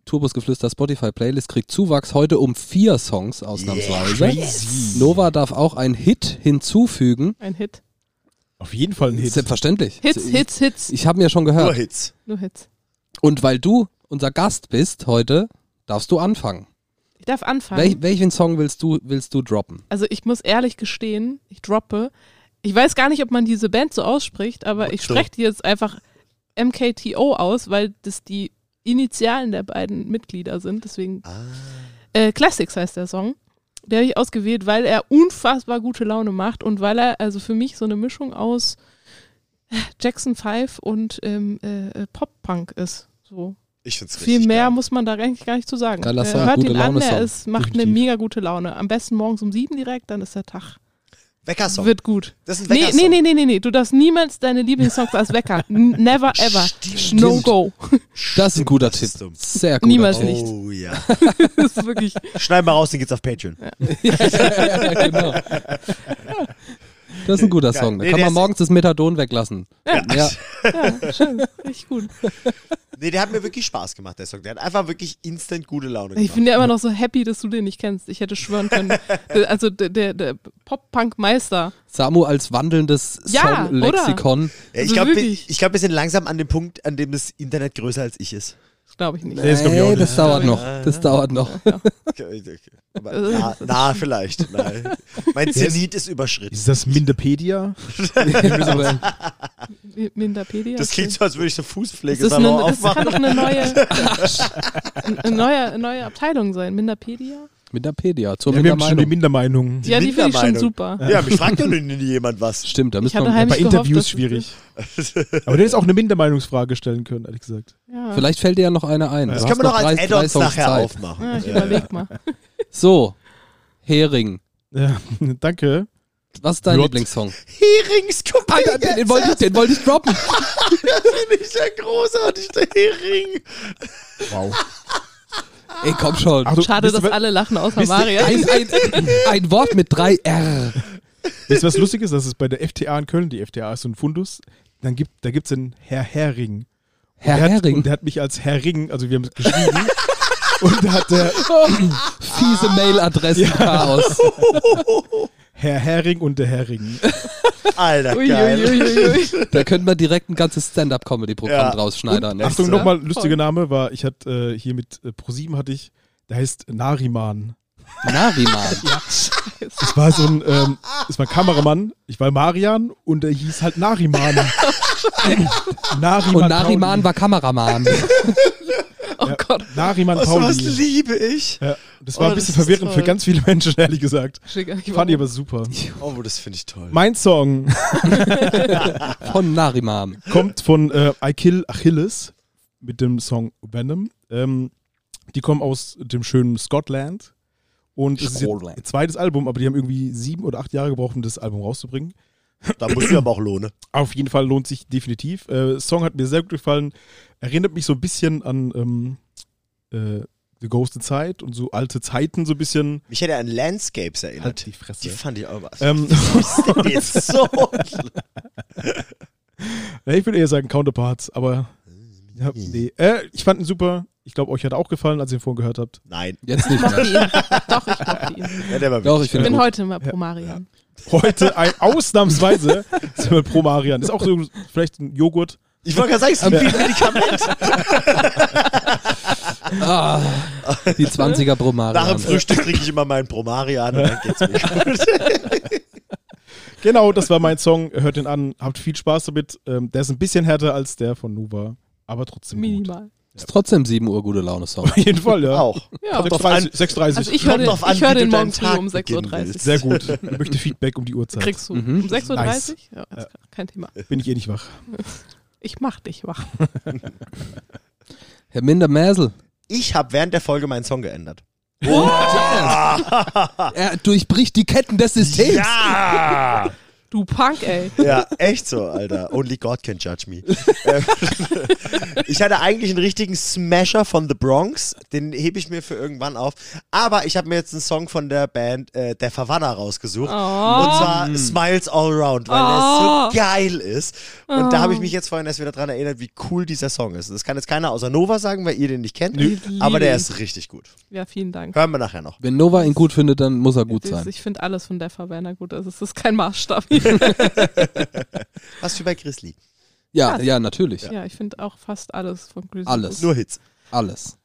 Turbusgeflüster Spotify Playlist kriegt Zuwachs heute um vier Songs ausnahmsweise. Crazy. Nova darf auch ein Hit hinzufügen. Ein Hit. Auf jeden Fall ein Hit. Selbstverständlich. Hits, Hits, Hits. Ich habe mir schon Nur gehört. Hits. Nur Hits. Und weil du unser Gast bist heute, darfst du anfangen. Ich darf anfangen. Wel welchen Song willst du, willst du droppen? Also ich muss ehrlich gestehen, ich droppe. Ich weiß gar nicht, ob man diese Band so ausspricht, aber ich spreche die jetzt einfach MKTO aus, weil das die Initialen der beiden Mitglieder sind. Deswegen Ah. äh, Classics heißt der Song. Den habe ich ausgewählt, weil er unfassbar gute Laune macht und weil er also für mich so eine Mischung aus Jackson 5 und ähm, äh, Pop-Punk ist. So. Ich find's Viel richtig mehr geil. muss man da eigentlich gar nicht zu sagen. Geiler äh, Song, hört gute ihn an, er ist, macht eine Definitiv. mega gute Laune. Am besten morgens um sieben direkt, dann ist der Tag. Weckersong. Wird gut. Das ist ein Nee, Weckersong. nee, nee, nee, nee, nee. Du darfst niemals deine Lieblingssongs als Wecker. [laughs] Never ever. Stimmt. No go. Das ist ein guter Tipp. Sehr gut. Niemals Tipp. nicht. Oh ja. [laughs] das ist wirklich. Schneiden wir raus, den geht's auf Patreon. [laughs] ja, ja, genau. Das ist ein guter Geil. Song. Da Nee, kann man morgens das Methadon weglassen. Ja. Ja, schön. Richtig gut. Nee, der hat mir wirklich Spaß gemacht, der Song. Der hat einfach wirklich instant gute Laune Ich gemacht. bin ja immer noch so happy, dass du den nicht kennst. Ich hätte schwören können. [laughs] Also der, der, der Pop-Punk-Meister. Samu als wandelndes Ja, Song-Lexikon. Ja, ich Also glaube, ich glaub, wir sind langsam an dem Punkt, an dem das Internet größer als ich ist. Das glaube ich nicht. Nee, das ich auch Nee, nicht. das dauert noch. Das dauert noch. [laughs] Okay, okay. Aber na, na, [laughs] vielleicht. Nein. Mein Zenit ist überschritten. Ist das Mindepedia? Aber [laughs] Mi- Minderpedia. Das klingt so, als würde ich ist Fußpflegesalon eine, das aufmachen. kann doch eine neue, eine neue, eine neue Abteilung sein. Minderpedia? Minderpedia, zur Ja, wir haben schon die Mindermeinung. Mindermeinung. ja, die finde ich schon Mindermeinung. super. Ja, mich fragt doch nie jemand was. [laughs] Stimmt, da müssen wir. Bei gehofft, Interviews schwierig. [laughs] Aber der ist auch eine Mindermeinungsfrage stellen können, ehrlich gesagt. Ja. Vielleicht fällt dir ja noch eine ein. Das Das Du können wir doch als Add-ons nachher Zeit. aufmachen. Ja, ich Ja. überleg mal. [laughs] So, Hering. Ja, danke. Was ist dein Rot. Lieblingssong? Heringskuppel. Alter, den, den wollte ich, den wollte ich droppen. Das finde ich sehr großartig, der Hering. Wow. Ey, komm schon. Ach, du, Schade, dass alle lachen außer Maria. Ein, ein, ein Wort mit drei R. Wisst ihr, was lustig ist? Das ist bei der FTA in Köln. Die FTA ist so ein Fundus. Dann gibt, da gibt es einen Herr Hering. Herr der Hat, Hering. und der hat mich als Herr Ring, also wir haben es geschrieben. und da hat der [laughs] Fiese Mailadressen Chaos. [laughs] Herr Hering und der Hering. [laughs] Alter, Ui, geil. ui, ui, ui. Da könnte man direkt ein ganzes Stand-up-Comedy-Programm Ja. draus schneidern. ne? Achtung, nochmal lustiger. Name war, ich hatte äh, hier mit äh, ProSieben hatte ich, der heißt Nariman. Nariman. [laughs] Das war so ein, ähm, das war ein Kameramann. Ich war Marian und er hieß halt Nariman. [laughs] Nariman Und Nariman Pauli. war Kameramann. [laughs] Oh Ja. Gott. Nariman Was, was Pauli. liebe ich? Ja, das war Oh, ein bisschen verwirrend für toll. ganz viele Menschen, ehrlich gesagt. Gar nicht, Fand ich aber super. Oh, das finde ich toll. Mein Song Von Nariman. kommt von äh, I Kill Achilles mit dem Song Venom. Ähm, die kommen aus dem schönen Scotland. Und es ist ihr zweites Album, aber die haben irgendwie sieben oder acht Jahre gebraucht, um das Album rauszubringen. Da muss ich [clears throat] aber auch lohnen. Auf jeden Fall lohnt sich definitiv. Äh, Song hat mir sehr gut gefallen. Erinnert mich so ein bisschen an ähm, äh, The Ghosted Zeit und so alte Zeiten so ein bisschen. Mich hätte an Landscapes erinnert. Halt die Fresse. Die fand ich aber. Ähm, [laughs] jetzt so? ja, ich würde eher sagen Counterparts, aber ja, nee. Äh, ich fand ihn super. Ich glaube, euch hat er auch gefallen, als ihr ihn vorhin gehört habt. Nein. Jetzt nicht Mochte mehr. ihn. Doch, ich mochte ihn. Ja, der war Doch, ich Ich bin gut. heute mal pro Marian. Heute ein, ausnahmsweise [laughs] sind wir pro Marian. Ist auch so vielleicht ein Joghurt. Ich wollte gerade sagen, es ist ein Medikament. [laughs] Ah, die 20er pro Nach dem Frühstück trinke ich immer meinen Promarian und dann geht's mir [laughs] gut. Genau, das war mein Song. Hört ihn an. Habt viel Spaß damit. Ähm, der ist ein bisschen härter als der von Nuva, aber trotzdem gut. Ist trotzdem 7 Uhr gute Laune-Song. Auf jeden Fall, ja. Auch. Ja. Kommt drauf an. 6.30 6.30 Also ich höre den, an, ich hör den morgen früh um beginnen 6.30 Uhr. Sehr gut. Ich möchte Feedback um die Uhrzeit. Kriegst du. Mhm. Um 6.30 Uhr? Nice. Ja, ist kein Thema. Bin ich eh nicht wach. [laughs] Ich mach dich wach. Herr Minder Mäsel. Ich habe während der Folge meinen Song geändert. [laughs] Er durchbricht die Ketten des Systems. Ja! Du Punk, ey. [laughs] Ja, echt so, Alter. Only God can judge me. [laughs] Ich hatte eigentlich einen richtigen Smasher von The Bronx. Den hebe ich mir für irgendwann auf. Aber ich habe mir jetzt einen Song von der Band äh, Der Verwanner rausgesucht. Oh. Und zwar Smiles All Around, weil Oh. der so geil ist. Und da habe ich mich jetzt vorhin erst wieder dran erinnert, wie cool dieser Song ist. Das kann jetzt keiner außer Nova sagen, weil ihr den nicht kennt. Liebe Aber der ist richtig gut. Ja, vielen Dank. Hören wir nachher noch. Wenn Nova ihn gut findet, dann muss er gut sein. Ich finde alles von der Verwerner gut. Also es ist kein Maßstab. [laughs] [laughs] Was wie bei Grizzly. Ja, Krass. ja, natürlich. ja, ich finde auch fast alles von Grizzly. Alles. gut. Nur Hits. Alles.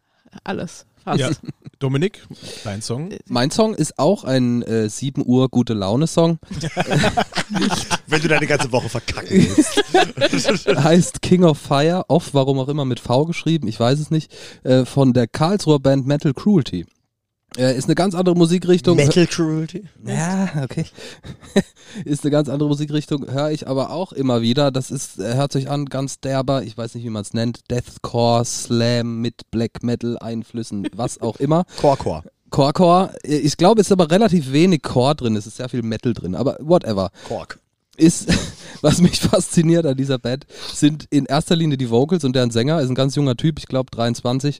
Alles. Fast. Ja. [laughs] Dominik, dein Song. Mein Song ist auch ein äh, 7 Uhr gute Laune-Song. [laughs] Wenn du deine ganze Woche verkacken willst. heißt King of Fire, oft, warum auch immer mit V geschrieben, ich weiß es nicht, äh, von der Karlsruher Band Metal Cruelty. Äh, ist eine ganz andere Musikrichtung. Metal Cruelty. Ja, okay. [laughs] ist eine ganz andere Musikrichtung, höre ich aber auch immer wieder. Das ist, äh, hört sich an, ganz derber, ich weiß nicht, wie man es nennt, Deathcore, Slam mit Black Metal Einflüssen, was auch immer. [laughs] Core-Core. Core-Core, äh, ich glaube, es ist aber relativ wenig Core drin, es ist sehr viel Metal drin, aber whatever. Quark. Ist, [laughs] was mich fasziniert an dieser Band, sind in erster Linie die Vocals und deren Sänger, ist ein ganz junger Typ, ich glaube 23.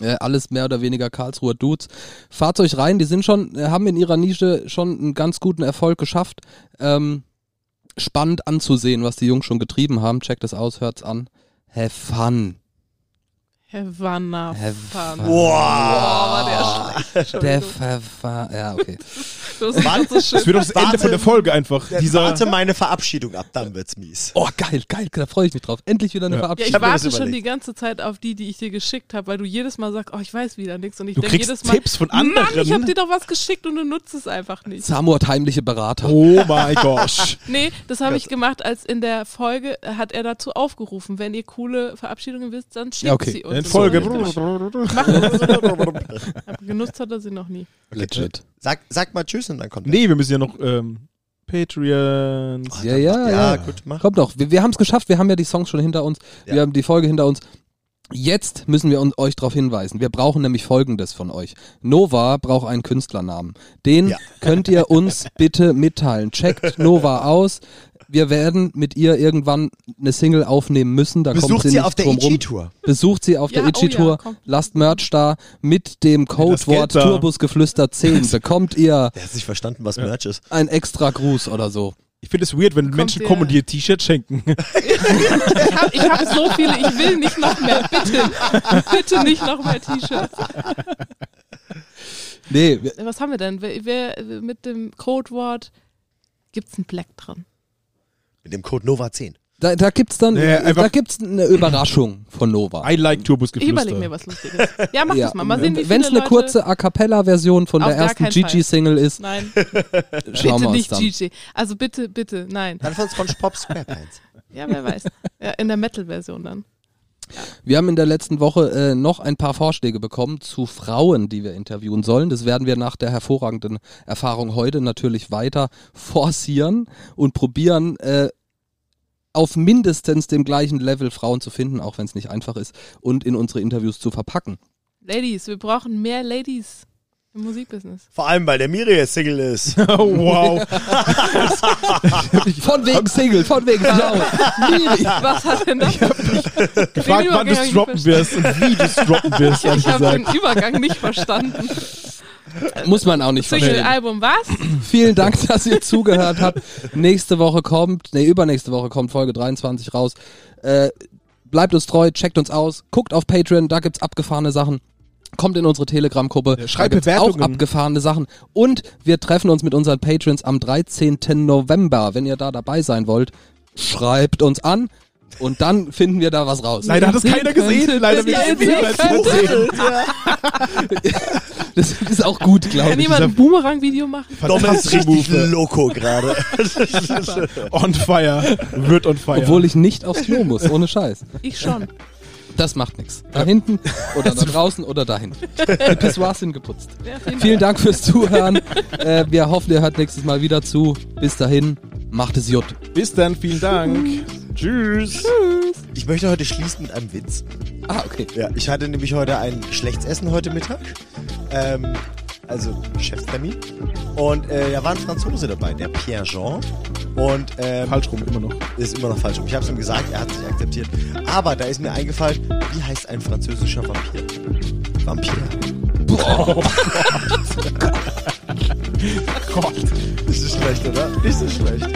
Äh, alles mehr oder weniger Karlsruher Dudes. Fahrt euch rein, die sind schon, äh, haben in ihrer Nische schon einen ganz guten Erfolg geschafft. Ähm, spannend anzusehen, was die Jungs schon getrieben haben. Checkt es aus, hört's an. Have fun. Havana Fun. fun. Boah, war der schlecht. Der ja, okay. [laughs] Das ist so Das schön. wird doch das Ende Warte. von der Folge einfach. Dieser, Warte meine Verabschiedung ab, dann wird's mies. Oh, geil, geil, da freue ich mich drauf. Endlich wieder eine Ja. Ja, Verabschiedung. ich mir das warte schon die ganze Zeit auf die, die ich dir geschickt habe, weil du jedes Mal sagst, oh, ich weiß wieder nichts. Und ich du denke kriegst jedes Mal, Tipps von anderen. Mann, ich habe dir doch was geschickt und du nutzt es einfach nicht. Samu hat heimliche Berater. oh mein [laughs] Gosh. Nee, das habe ich gemacht, als in der Folge hat er dazu aufgerufen, wenn ihr coole Verabschiedungen wisst, dann schickt Ja, okay. sie uns. In Folge. [laughs] Genutzt hat er sie noch nie. Legit. Sag, sag mal Tschüss und dann kommt Nee, wir müssen ja noch ähm, Patreons. Ja, ja, er. ja. Ja, gut, mach. Kommt doch. Wir, wir haben es geschafft. Wir haben ja die Songs schon hinter uns. Wir Ja. haben die Folge hinter uns. Jetzt müssen wir euch darauf hinweisen. Wir brauchen nämlich Folgendes von euch. Nova braucht einen Künstlernamen. Den Ja. könnt ihr uns [laughs] bitte mitteilen. Checkt Nova aus. Wir werden mit ihr irgendwann eine Single aufnehmen müssen. Da kommt Besucht sie sie nicht auf der drum rum. Ichi-Tour. Besucht sie auf Ja, der oh ja, Itchy-Tour. Lasst Merch da. Mit dem Codewort da. Turbusgeflüster 10 [laughs] bekommt ihr Der hat nicht verstanden, was Merch ist. ein extra Gruß oder so. Ich finde es weird, wenn Menschen der- kommen und dir T-Shirts schenken. [laughs] [laughs] Ich habe hab so viele, ich will nicht noch mehr. Bitte, bitte nicht noch mehr T-Shirts. Nee, wir- Was haben wir denn? Wer, wer, mit dem Codewort gibt's ein Black dran? Mit dem Code Nova10. da, da gibt's dann Nee, da einfach- gibt's eine Überraschung von Nova. I like Ich Turbusgeflüster. überlege mir was Lustiges. Ja, mach Ja. das mal. Mal sehen, wie viele Wenn es eine Leute... kurze A Cappella-Version von Auf der gar ersten keinen Fall. Gigi-Single ist, Nein, [laughs] schauen bitte wir uns nicht dann. GG. Also bitte, bitte, nein. Dann von SpongeBob SquarePants. Ja, wer weiß. Ja, in der Metal-Version dann. Wir haben in der letzten Woche äh, noch ein paar Vorschläge bekommen zu Frauen, die wir interviewen sollen. Das werden wir nach der hervorragenden Erfahrung heute natürlich weiter forcieren und probieren, äh, auf mindestens dem gleichen Level Frauen zu finden, auch wenn es nicht einfach ist, und in unsere Interviews zu verpacken. Ladies, wir brauchen mehr Ladies im Musikbusiness. Vor allem, weil der Miri jetzt Single ist. Oh, [laughs] wow. [laughs] Von wegen Single, von wegen Frauen. Miri. Was hat denn das? Gefragt, wann du es droppen nicht wirst und wie du es droppen wirst, ehrlich Ich habe den Übergang nicht verstanden. Muss man auch nicht verstehen. Single-Album, was? Vielen Dank, dass ihr zugehört habt. Nächste Woche kommt, nee, übernächste Woche kommt Folge 23 raus. Äh, bleibt uns treu, checkt uns aus, guckt auf Patreon, da gibt's abgefahrene Sachen. Kommt in unsere Telegram-Gruppe, Ja, schreibt auch abgefahrene Sachen. Und wir treffen uns mit unseren Patrons am 13. November. Wenn ihr da dabei sein wollt, schreibt uns an und dann finden wir da was raus. Leider hat es keiner gesehen. Leider es sehen. [laughs] Das ist auch gut, glaube Kann ich. jemand ein Boomerang-Video machen? Dom ist richtig loco gerade. [laughs] On fire. Wird on fire. Obwohl ich nicht aufs Klo muss, ohne Scheiß. Ich schon. Das macht nichts. Da hinten oder da draußen oder da hinten. Die Pissoirs sind geputzt. Ja, vielen Vielen Dank fürs Zuhören. Äh, wir hoffen, ihr hört nächstes Mal wieder zu. Bis dahin, macht es Jut. Bis dann, vielen Dank. Tschüss. Ich möchte heute schließen mit einem Witz. Ah, okay. Ja, ich hatte nämlich heute ein Schlechtsessen heute Mittag. Ähm, also Geschäftstermin. Und äh, da war ein Franzose dabei, der Pierre Jean. Und ähm, Falsch rum, immer noch. ist immer noch falsch. rum. Ich habe es ihm gesagt, er hat sich akzeptiert. Aber da ist mir eingefallen, wie heißt ein französischer Vampir? Vampir. [laughs] Gott. Nicht so schlecht, oder? Nicht so schlecht.